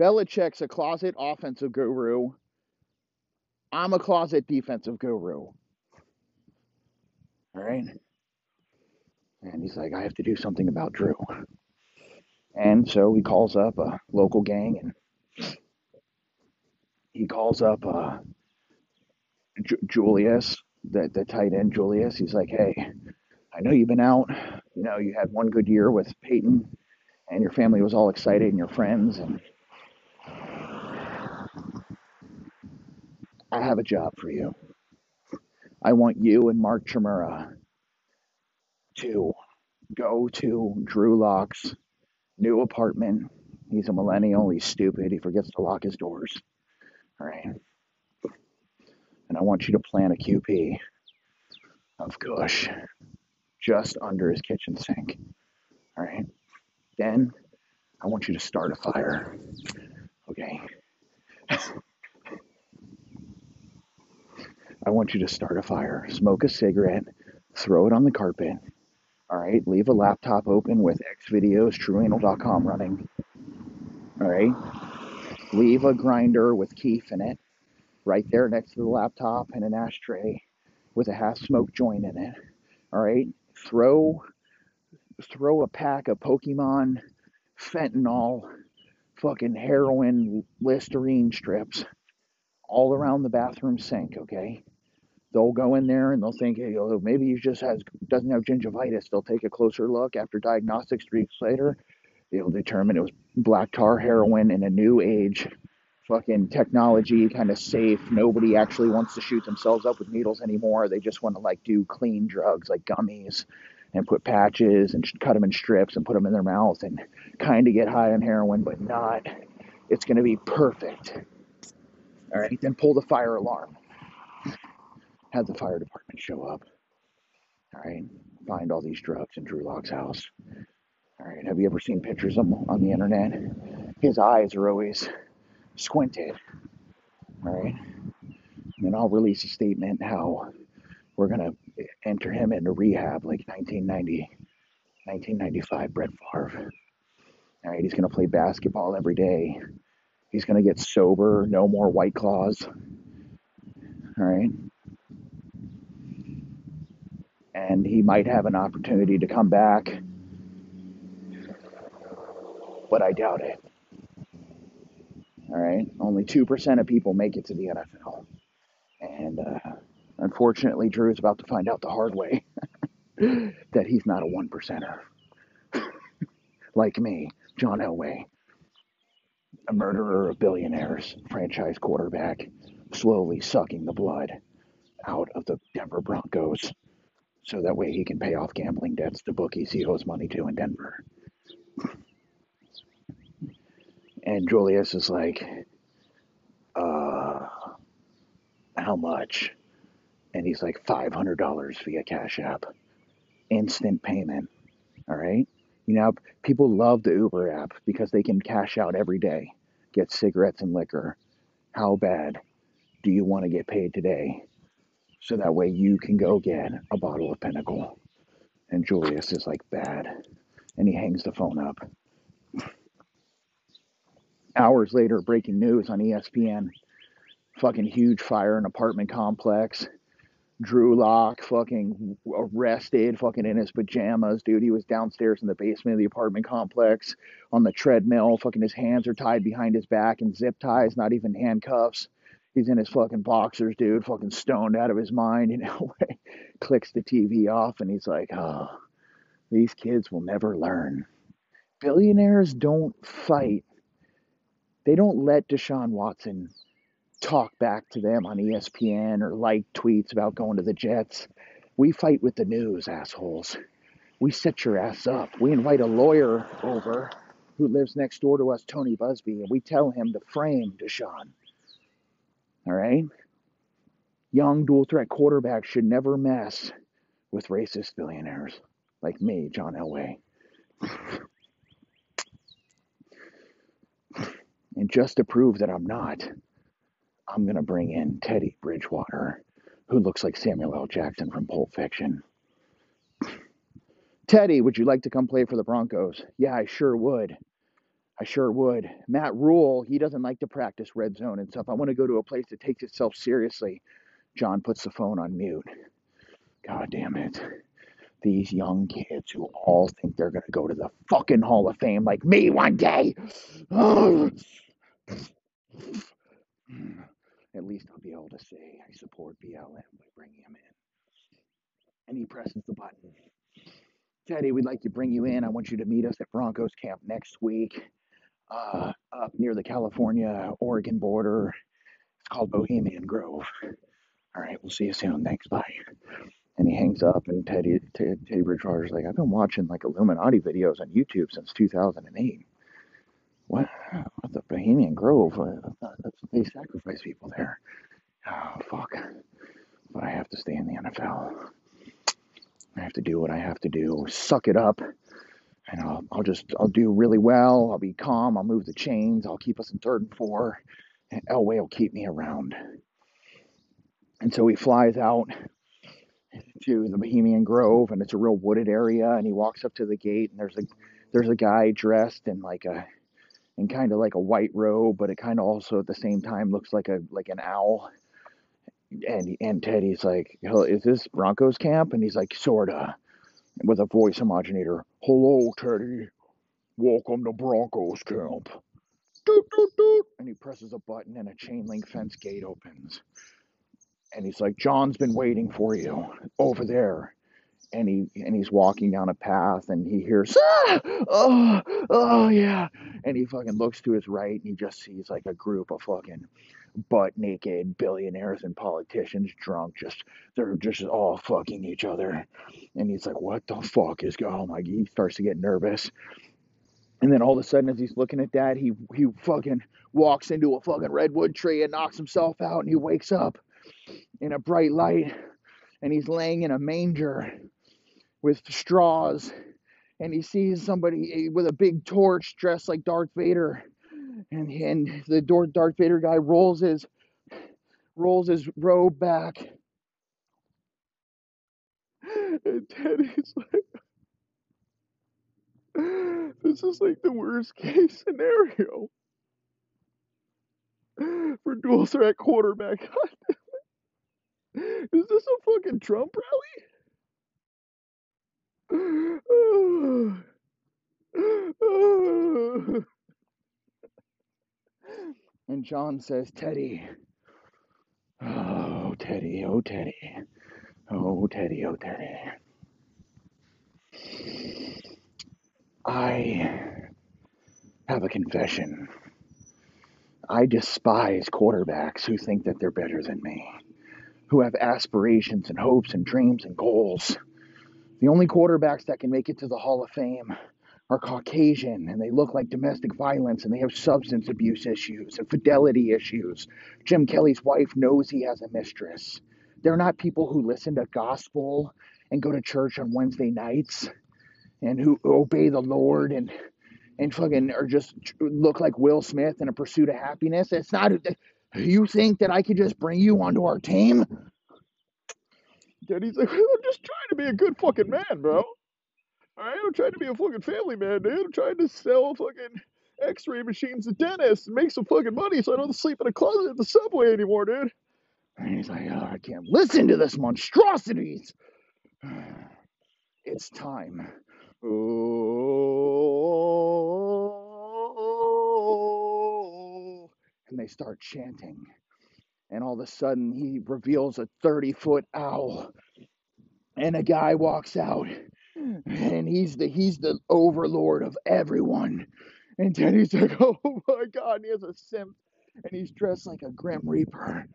Belichick's a closet offensive guru. I'm a closet defensive guru. All right? And he's like, I have to do something about Drew. And so he calls up a local gang and he calls up uh, Julius, the, the tight end Julius. He's like, hey, I know you've been out. You know, you had one good year with Peyton, and your family was all excited, and your friends. And I have a job for you. I want you and Mark Chmura to go to Drew Lock's new apartment. He's a millennial. He's stupid. He forgets to lock his doors. All right. And I want you to plan a QP of Kush just under his kitchen sink. All right. Then I want you to start a fire. Okay. I want you to start a fire, smoke a cigarette, throw it on the carpet. All right. Leave a laptop open with Xvideos, TrueAnal.com running. All right. Leave a grinder with keef in it right there next to the laptop and an ashtray with a half smoked joint in it. All right throw throw a pack of Pokemon fentanyl fucking heroin listerine strips all around the bathroom sink, okay? They'll go in there and they'll think, hey, oh, maybe he just has doesn't have gingivitis. They'll take a closer look after diagnostics three weeks later. They'll determine it was black tar heroin in a new age fucking technology, kind of safe. Nobody actually wants to shoot themselves up with needles anymore. They just want to like do clean drugs like gummies and put patches and cut them in strips and put them in their mouth and kind of get high on heroin, but not. It's going to be perfect. All right, then pull the fire alarm. Have the fire department show up. All right, find all these drugs in Drew Lock's house. All right, have you ever seen pictures of him on the internet? His eyes are always squinted. Right. And then I'll release a statement how we're going to enter him into rehab like 1990, 1995 Brett Favre. All right. He's going to play basketball every day. He's going to get sober. No more White Claws. All right. And he might have an opportunity to come back, but I doubt it. All right, only two percent of people make it to the NFL, and uh, unfortunately, Drew is about to find out the hard way that he's not a one percenter, like me, John Elway, a murderer of billionaires, franchise quarterback, slowly sucking the blood out of the Denver Broncos, so that way he can pay off gambling debts to bookies he owes money to in Denver. And Julius is like, uh, how much? And he's like, $500 via Cash App, instant payment. All right. You know, people love the Uber app because they can cash out every day, get cigarettes and liquor. How bad do you want to get paid today? So that way you can go get a bottle of Pinnacle. And Julius is like, bad. And he hangs the phone up. Hours later, breaking news on ESPN fucking huge fire in apartment complex. Drew Lock fucking arrested, fucking in his pajamas, dude. He was downstairs in the basement of the apartment complex on the treadmill. Fucking his hands are tied behind his back and zip ties, not even handcuffs. He's in his fucking boxers, dude, fucking stoned out of his mind. You know, clicks the TV off and he's like, oh, these kids will never learn. Billionaires don't fight. They don't let Deshaun Watson talk back to them on ESPN or like tweets about going to the Jets. We fight with the news, assholes. We set your ass up. We invite a lawyer over who lives next door to us, Tony Buzbee, and we tell him to frame Deshaun. All right? Young dual threat quarterbacks should never mess with racist billionaires like me, John Elway. And just to prove that I'm not, I'm going to bring in Teddy Bridgewater, who looks like Samuel L. Jackson from Pulp Fiction. Teddy, would you like to come play for the Broncos? Yeah, I sure would. I sure would. Matt Rhule, he doesn't like to practice red zone and stuff. I want to go to a place that takes itself seriously. John puts the phone on mute. God damn it. These young kids who all think they're going to go to the fucking Hall of Fame like me one day. At least I'll be able to say I support BLM by bringing him in. And he presses the button. Teddy, we'd like to bring you in. I want you to meet us at Broncos camp next week, uh, up near the California Oregon border. It's called Bohemian Grove. All right, we'll see you soon. Thanks. Bye. And he hangs up, and Teddy, Teddy, Teddy Bridgewater's like, I've been watching like Illuminati videos on YouTube since 2008. What? What the Bohemian Grove? Uh, That's they sacrifice people there. Oh fuck! But I have to stay in the NFL. I have to do what I have to do. Suck it up, and I'll, I'll just I'll do really well. I'll be calm. I'll move the chains. I'll keep us in third and four. And Elway will keep me around. And so he flies out to the Bohemian Grove, and it's a real wooded area. And he walks up to the gate, and there's a there's a guy dressed in like a in kind of like a white robe, but it kind of also at the same time looks like a like an owl. And and Teddy's like, "Hell, is this Broncos camp?" And he's like, "Sorta," with a voice homogenizer. "Hello, Teddy. Welcome to Broncos camp." Doot, doot, doot. And he presses a button, and a chain link fence gate opens. And he's like, "John's been waiting for you over there." and he and he's walking down a path and he hears ah! oh oh yeah and he fucking looks to his right and he just sees like a group of fucking butt naked billionaires and politicians drunk just they're just all fucking each other and he's like what the fuck is going on like he starts to get nervous and then all of a sudden as he's looking at that he he fucking walks into a fucking redwood tree and knocks himself out and he wakes up in a bright light and he's laying in a manger with straws and he sees somebody eh, with a big torch dressed like Darth Vader and and the Darth Vader guy rolls his rolls his robe back. And Teddy's like this is like the worst case scenario for dual threat quarterback is this a fucking Trump rally And John says, Teddy, oh, Teddy, oh, Teddy, oh, Teddy, oh, Teddy. I have a confession. I despise quarterbacks who think that they're better than me, who have aspirations and hopes and dreams and goals. The only quarterbacks that can make it to the Hall of Fame are Caucasian and they look like domestic violence and they have substance abuse issues and fidelity issues. Jim Kelly's wife knows he has a mistress. They're not people who listen to gospel and go to church on Wednesday nights and who obey the Lord and and fucking are just look like Will Smith in a pursuit of happiness. It's not. You think that I could just bring you onto our team? Daddy's like, I'm just trying to be a good fucking man, bro. Alright, I'm trying to be a fucking family man, dude. I'm trying to sell fucking x-ray machines to dentists and make some fucking money so I don't sleep in a closet at the subway anymore, dude. And he's like, oh, I can't listen to this monstrosities. It's time. Oh, and they start chanting. And all of a sudden, he reveals a 30 foot owl. And a guy walks out. And he's the he's the overlord of everyone. And Teddy's like, oh my god, he has a simp. And he's dressed like a Grim Reaper.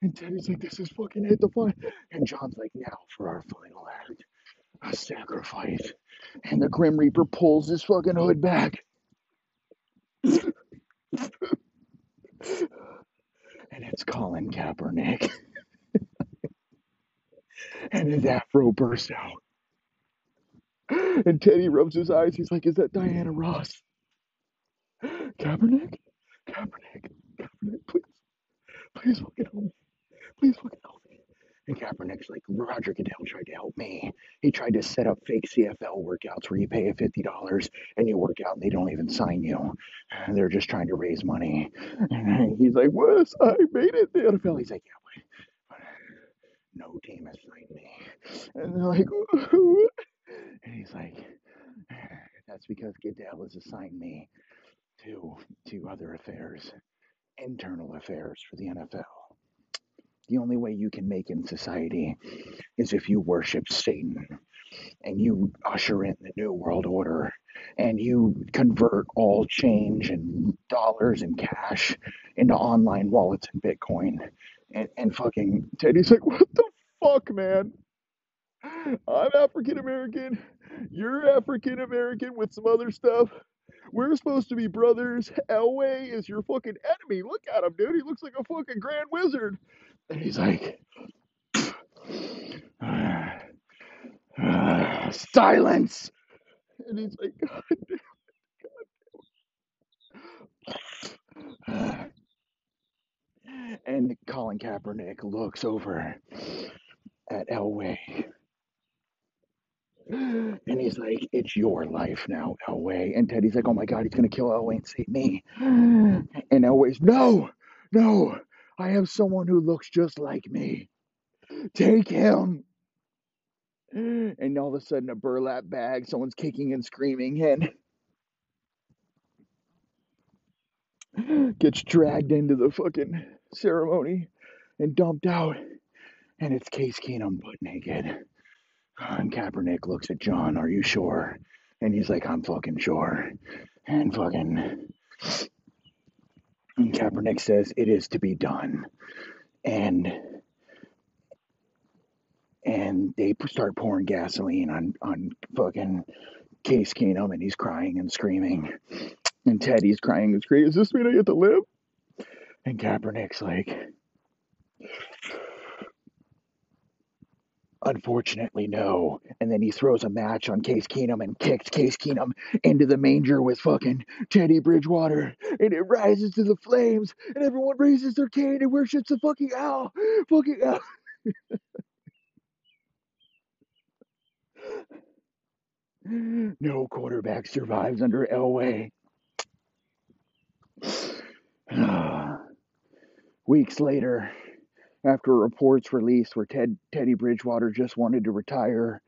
And Teddy's like, this is fucking it, the fun. And John's like, now for our final act, a sacrifice. And the Grim Reaper pulls his fucking hood back. and it's Colin Kaepernick. and his afro bursts out. And Teddy rubs his eyes. He's like, is that Diana Ross? Kaepernick? Kaepernick? Kaepernick, please. Please fucking help me. Please help me. And Kaepernick's like, Roger Goodell tried to help me. He tried to set up fake CFL workouts where you pay a $50 and you work out and they don't even sign you. And they're just trying to raise money. And he's like, Wes, I made it the NFL. He's like, yeah, but no team has signed me. And they're like, and he's like, that's because Goodell has assigned me to to other affairs, internal affairs for the NFL. The only way you can make in society is if you worship Satan and you usher in the new world order and you convert all change and dollars and cash into online wallets and Bitcoin. And, and fucking Teddy's like, what the fuck, man? I'm African American. You're African American with some other stuff. We're supposed to be brothers. Elway is your fucking enemy. Look at him, dude. He looks like a fucking grand wizard. And he's like, uh, uh, silence. And he's like, God damn, God damn. Uh, and Colin Kaepernick looks over at Elway and he's like, It's your life now, Elway. And Teddy's like, Oh my God, he's going to kill Elway and save me. And Elway's, No, no, I have someone who looks just like me. Take him. And all of a sudden, a burlap bag, someone's kicking and screaming, and gets dragged into the fucking ceremony and dumped out. And it's Case Keenum butt naked. And Kaepernick looks at John, Are you sure? And he's like, I'm fucking sure. And fucking. And Kaepernick says, It is to be done. And. And they start pouring gasoline on, on fucking Case Keenum, and he's crying and screaming. And Teddy's crying and screaming, Does this mean I get to live? And Kaepernick's like, Unfortunately, no. And then he throws a match on Case Keenum and kicks Case Keenum into the manger with fucking Teddy Bridgewater. And it rises to the flames, and everyone raises their cane and worships the fucking owl. Fucking owl. no quarterback survives under Elway. Weeks later, after reports released where Ted Teddy Bridgewater just wanted to retire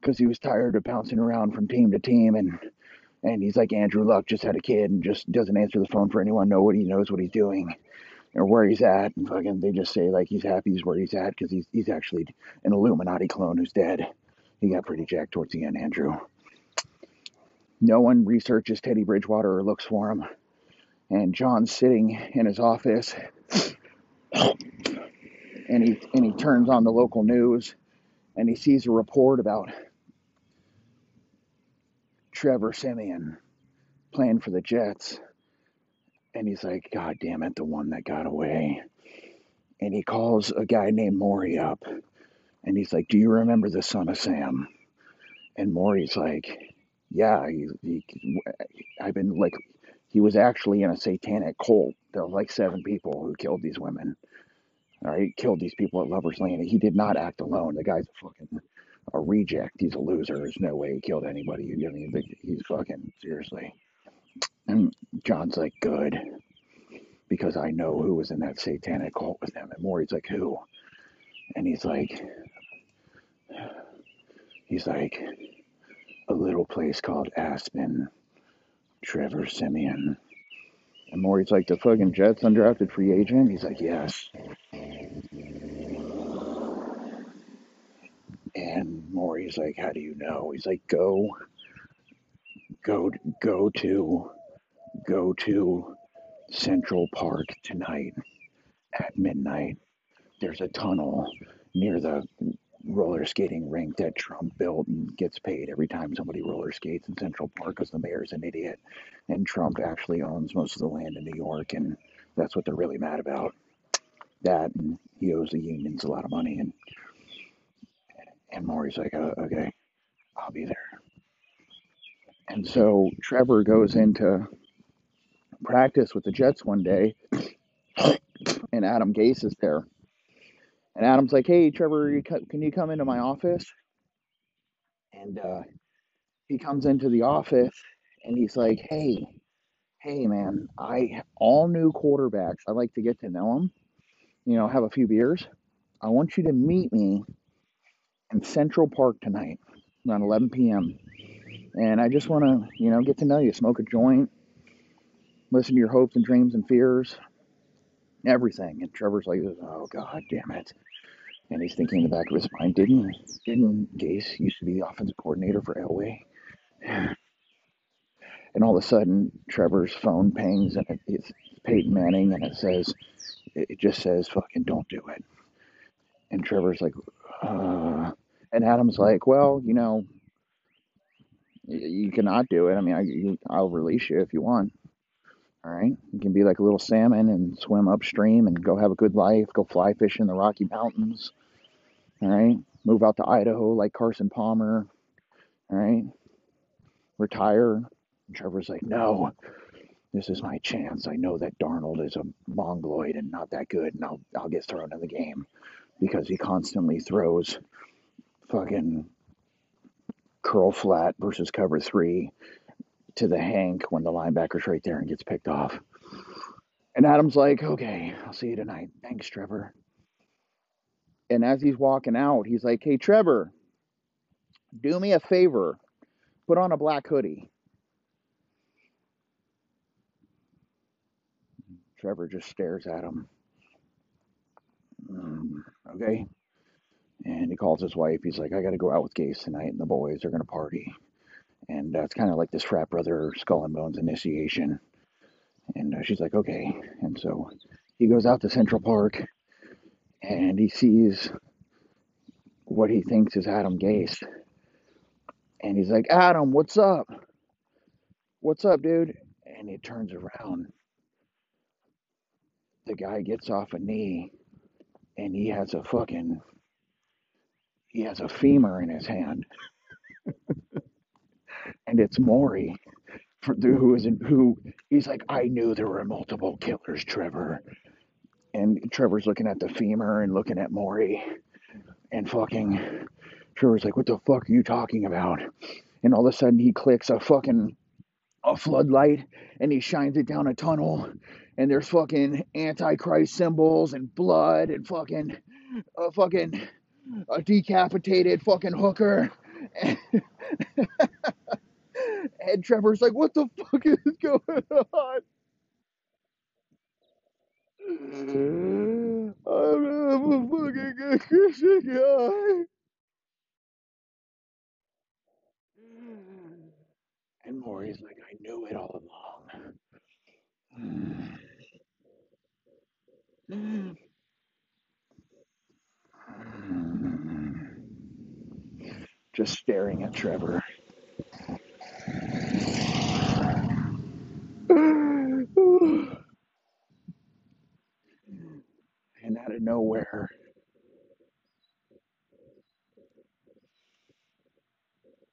because he was tired of bouncing around from team to team and and he's like Andrew Luck just had a kid and just doesn't answer the phone for anyone know what he knows what he's doing or where he's at and fucking they just say like he's happy he's where he's at because he's he's actually an Illuminati clone who's dead. He got pretty jacked towards the end, Andrew. No one researches Teddy Bridgewater or looks for him. And John's sitting in his office and he and he turns on the local news and he sees a report about Trevor Siemian playing for the Jets and he's like god damn it the one that got away and he calls a guy named Maury up, and he's like, "Do you remember the son of Sam?" And Maury's like, "Yeah, he, he, I've been like, he was actually in a satanic cult. There were like seven people who killed these women. Uh, All right, killed these people at Lovers Lane. He did not act alone. The guy's a fucking a reject. He's a loser. There's no way he killed anybody. I mean, he's fucking seriously." And John's like, "Good." Because I know who was in that satanic cult with him. And Maury's like, who? And he's like, he's like, a little place called Aspen, Trevor Siemian. And Maury's like, the fucking Jets undrafted free agent? He's like, yes. Maury's like, how do you know? He's like, go, go, go to, go to Central Park tonight at midnight. There's a tunnel near the roller skating rink that Trump built and gets paid every time somebody roller skates in Central Park because the mayor's an idiot. And Trump actually owns most of the land in New York, and that's what they're really mad about. That and he owes the unions a lot of money. And and Maury's like, oh, okay, I'll be there. And so Trevor goes into practice with the Jets one day, and Adam Gase is there. And Adam's like, "Hey, Trevor, can you come into my office?" And uh, he comes into the office, and he's like, "Hey, hey, man, I all new quarterbacks. I like to get to know them. You know, have a few beers. I want you to meet me in Central Park tonight around 11 p.m. And I just want to, you know, get to know you, smoke a joint, listen to your hopes and dreams and fears, everything. And Trevor's like, oh god damn it. And he's thinking in the back of his mind, didn't didn't Gase used to be the offensive coordinator for Elway? And all of a sudden, Trevor's phone pings and it, it's Peyton Manning, and it says, it just says, "Fucking don't do it." And Trevor's like, uh, and Adam's like, "Well, you know, you cannot do it. I mean, I, I'll release you if you want." All right. You can be like a little salmon and swim upstream and go have a good life, go fly fishing in the Rocky Mountains. All right. Move out to Idaho like Carson Palmer. All right. Retire. And Trevor's like, no, this is my chance. I know that Darnold is a mongoloid and not that good, and I'll, I'll get thrown in the game because he constantly throws fucking curl flat versus cover three to the Hank when the linebacker's right there and gets picked off. And Adam's like, okay, I'll see you tonight. Thanks, Trevor. And as he's walking out, he's like, hey, Trevor, do me a favor. Put on a black hoodie. Trevor just stares at him. Mm, okay. And he calls his wife. He's like, I got to go out with Gase tonight, and the boys are going to party and uh, it's kind of like this frat brother skull and bones initiation. And uh, she's like, okay. And so he goes out to Central Park, and he sees what he thinks is Adam Gase, and he's like, Adam, what's up? What's up, dude? And he turns around. The guy gets off a knee, and he has a fucking he has a femur in his hand and it's Maury for, who is who he's like I knew there were multiple killers, Trevor. And Trevor's looking at the femur and looking at Maury, and fucking Trevor's like, "What the fuck are you talking about?" And all of a sudden he clicks a fucking a floodlight and he shines it down a tunnel, and there's fucking antichrist symbols and blood and fucking a fucking a decapitated fucking hooker. And Trevor's like, what the fuck is going on? I'm a fucking Christian guy. And Maury's like, I knew it all along. Just staring at Trevor. and out of nowhere,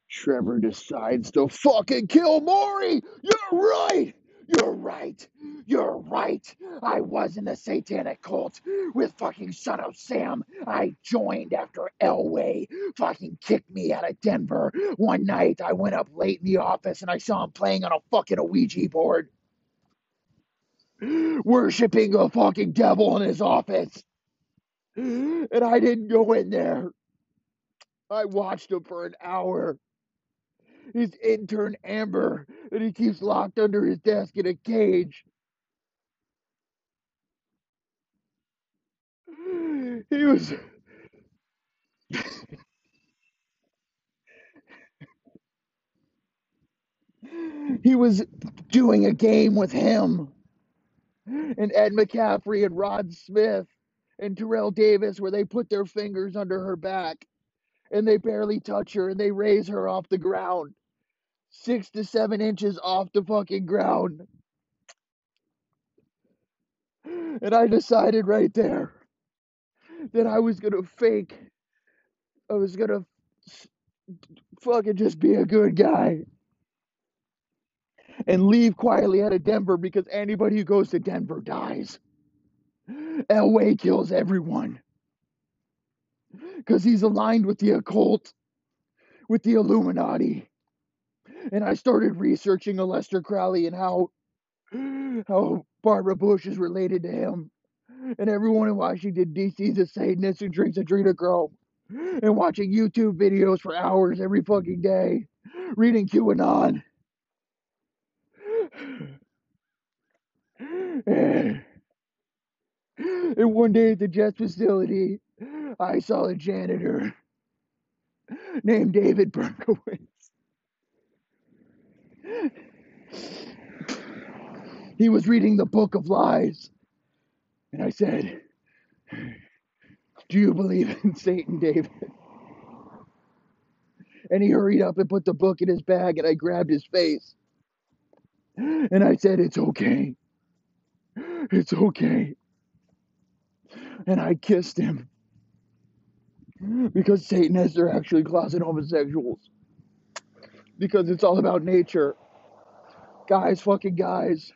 Trevor decides to fucking kill Maury. You're right. You're right. You're right. I was in the satanic cult with fucking Son of Sam. I joined after Elway fucking kicked me out of Denver. One night I went up late in the office and I saw him playing on a fucking Ouija board, worshiping a fucking devil in his office. And I didn't go in there. I watched him for an hour. His intern Amber, and he keeps locked under his desk in a cage. He was he was doing a game with him and Ed McCaffrey and Rod Smith and Terrell Davis where they put their fingers under her back and they barely touch her and they raise her off the ground. Six to seven inches off the fucking ground. And I decided right there that I was gonna fake. I was gonna fucking just be a good guy and leave quietly out of Denver because anybody who goes to Denver dies. Elway kills everyone because he's aligned with the occult, with the Illuminati. And I started researching Aleister Crowley and how how Barbara Bush is related to him. And everyone in Washington D.C. is a Satanist who drinks adrenochrome. And watching YouTube videos for hours every fucking day, reading QAnon. And one day at the Jets facility, I saw a janitor named David Berkowitz. He was reading the Book of Lies. And I said, Do you believe in Satan, David? And he hurried up and put the book in his bag, and I grabbed his face. And I said, It's okay. It's okay. And I kissed him. Because Satanists are actually closet homosexuals. Because it's all about nature. Guys, fucking guys.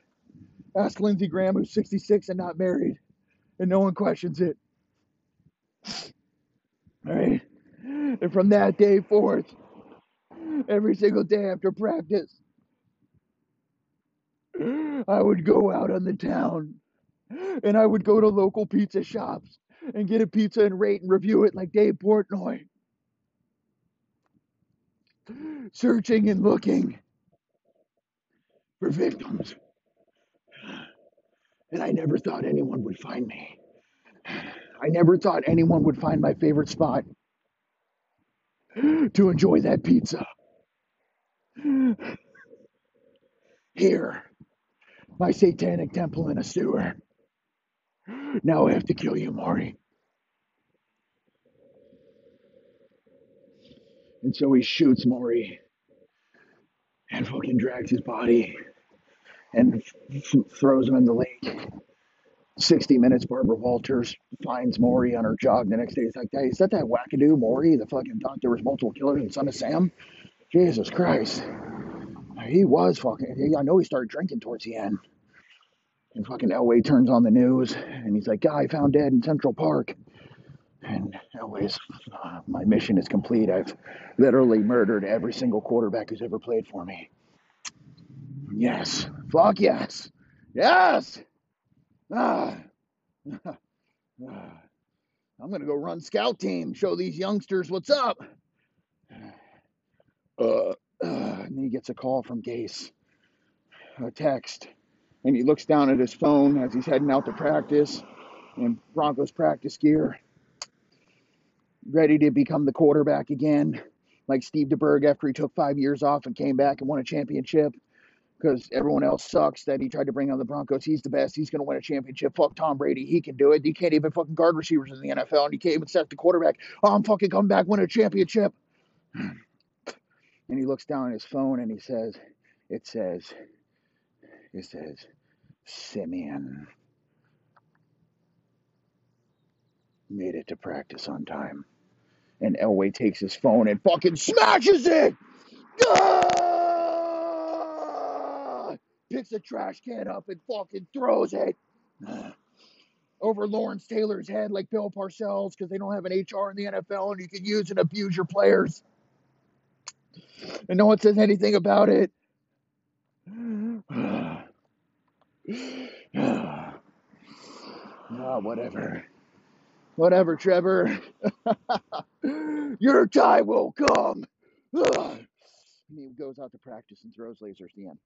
Ask Lindsey Graham, who's 66 and not married, and no one questions it. All right? And from that day forth, every single day after practice, I would go out on the town and I would go to local pizza shops and get a pizza and rate and review it like Dave Portnoy. Searching and looking for victims. And I never thought anyone would find me. I never thought anyone would find my favorite spot to enjoy that pizza. Here, my satanic temple in a sewer. Now I have to kill you, Maury. And so he shoots Maury and fucking drags his body and throws him in the lake. 60 minutes, Barbara Walters finds Maury on her jog the next day. It's like, hey, is that that wackadoo Maury, the fucking thought there was multiple killers and son of Sam? Jesus Christ. He was fucking, I know he started drinking towards the end. And fucking Elway turns on the news and he's like, guy found dead in Central Park. And Elway's, uh, my mission is complete. I've literally murdered every single quarterback who's ever played for me. Yes. Fuck yes. Yes. Ah. I'm going to go run scout team, show these youngsters what's up. Uh, uh, and he gets a call from Gase, a text, and he looks down at his phone as he's heading out to practice in Broncos practice gear, ready to become the quarterback again, like Steve DeBerg after he took five years off and came back and won a championship because everyone else sucks that he tried to bring on the Broncos. He's the best. He's going to win a championship. Fuck Tom Brady. He can do it. You can't even fucking guard receivers in the NFL, and you can't even set the quarterback. Oh, I'm fucking coming back, win a championship. And he looks down at his phone and he says, it says, it says, Siemian. Made it to practice on time. And Elway takes his phone and fucking smashes it! Ah! Picks a trash can up and fucking throws it over Lawrence Taylor's head like Bill Parcells because they don't have an HR in the NFL and you can use and abuse your players. And no one says anything about it. ah, whatever. Whatever, Trevor. Your time will come. and he goes out to practice and throws lasers at the end.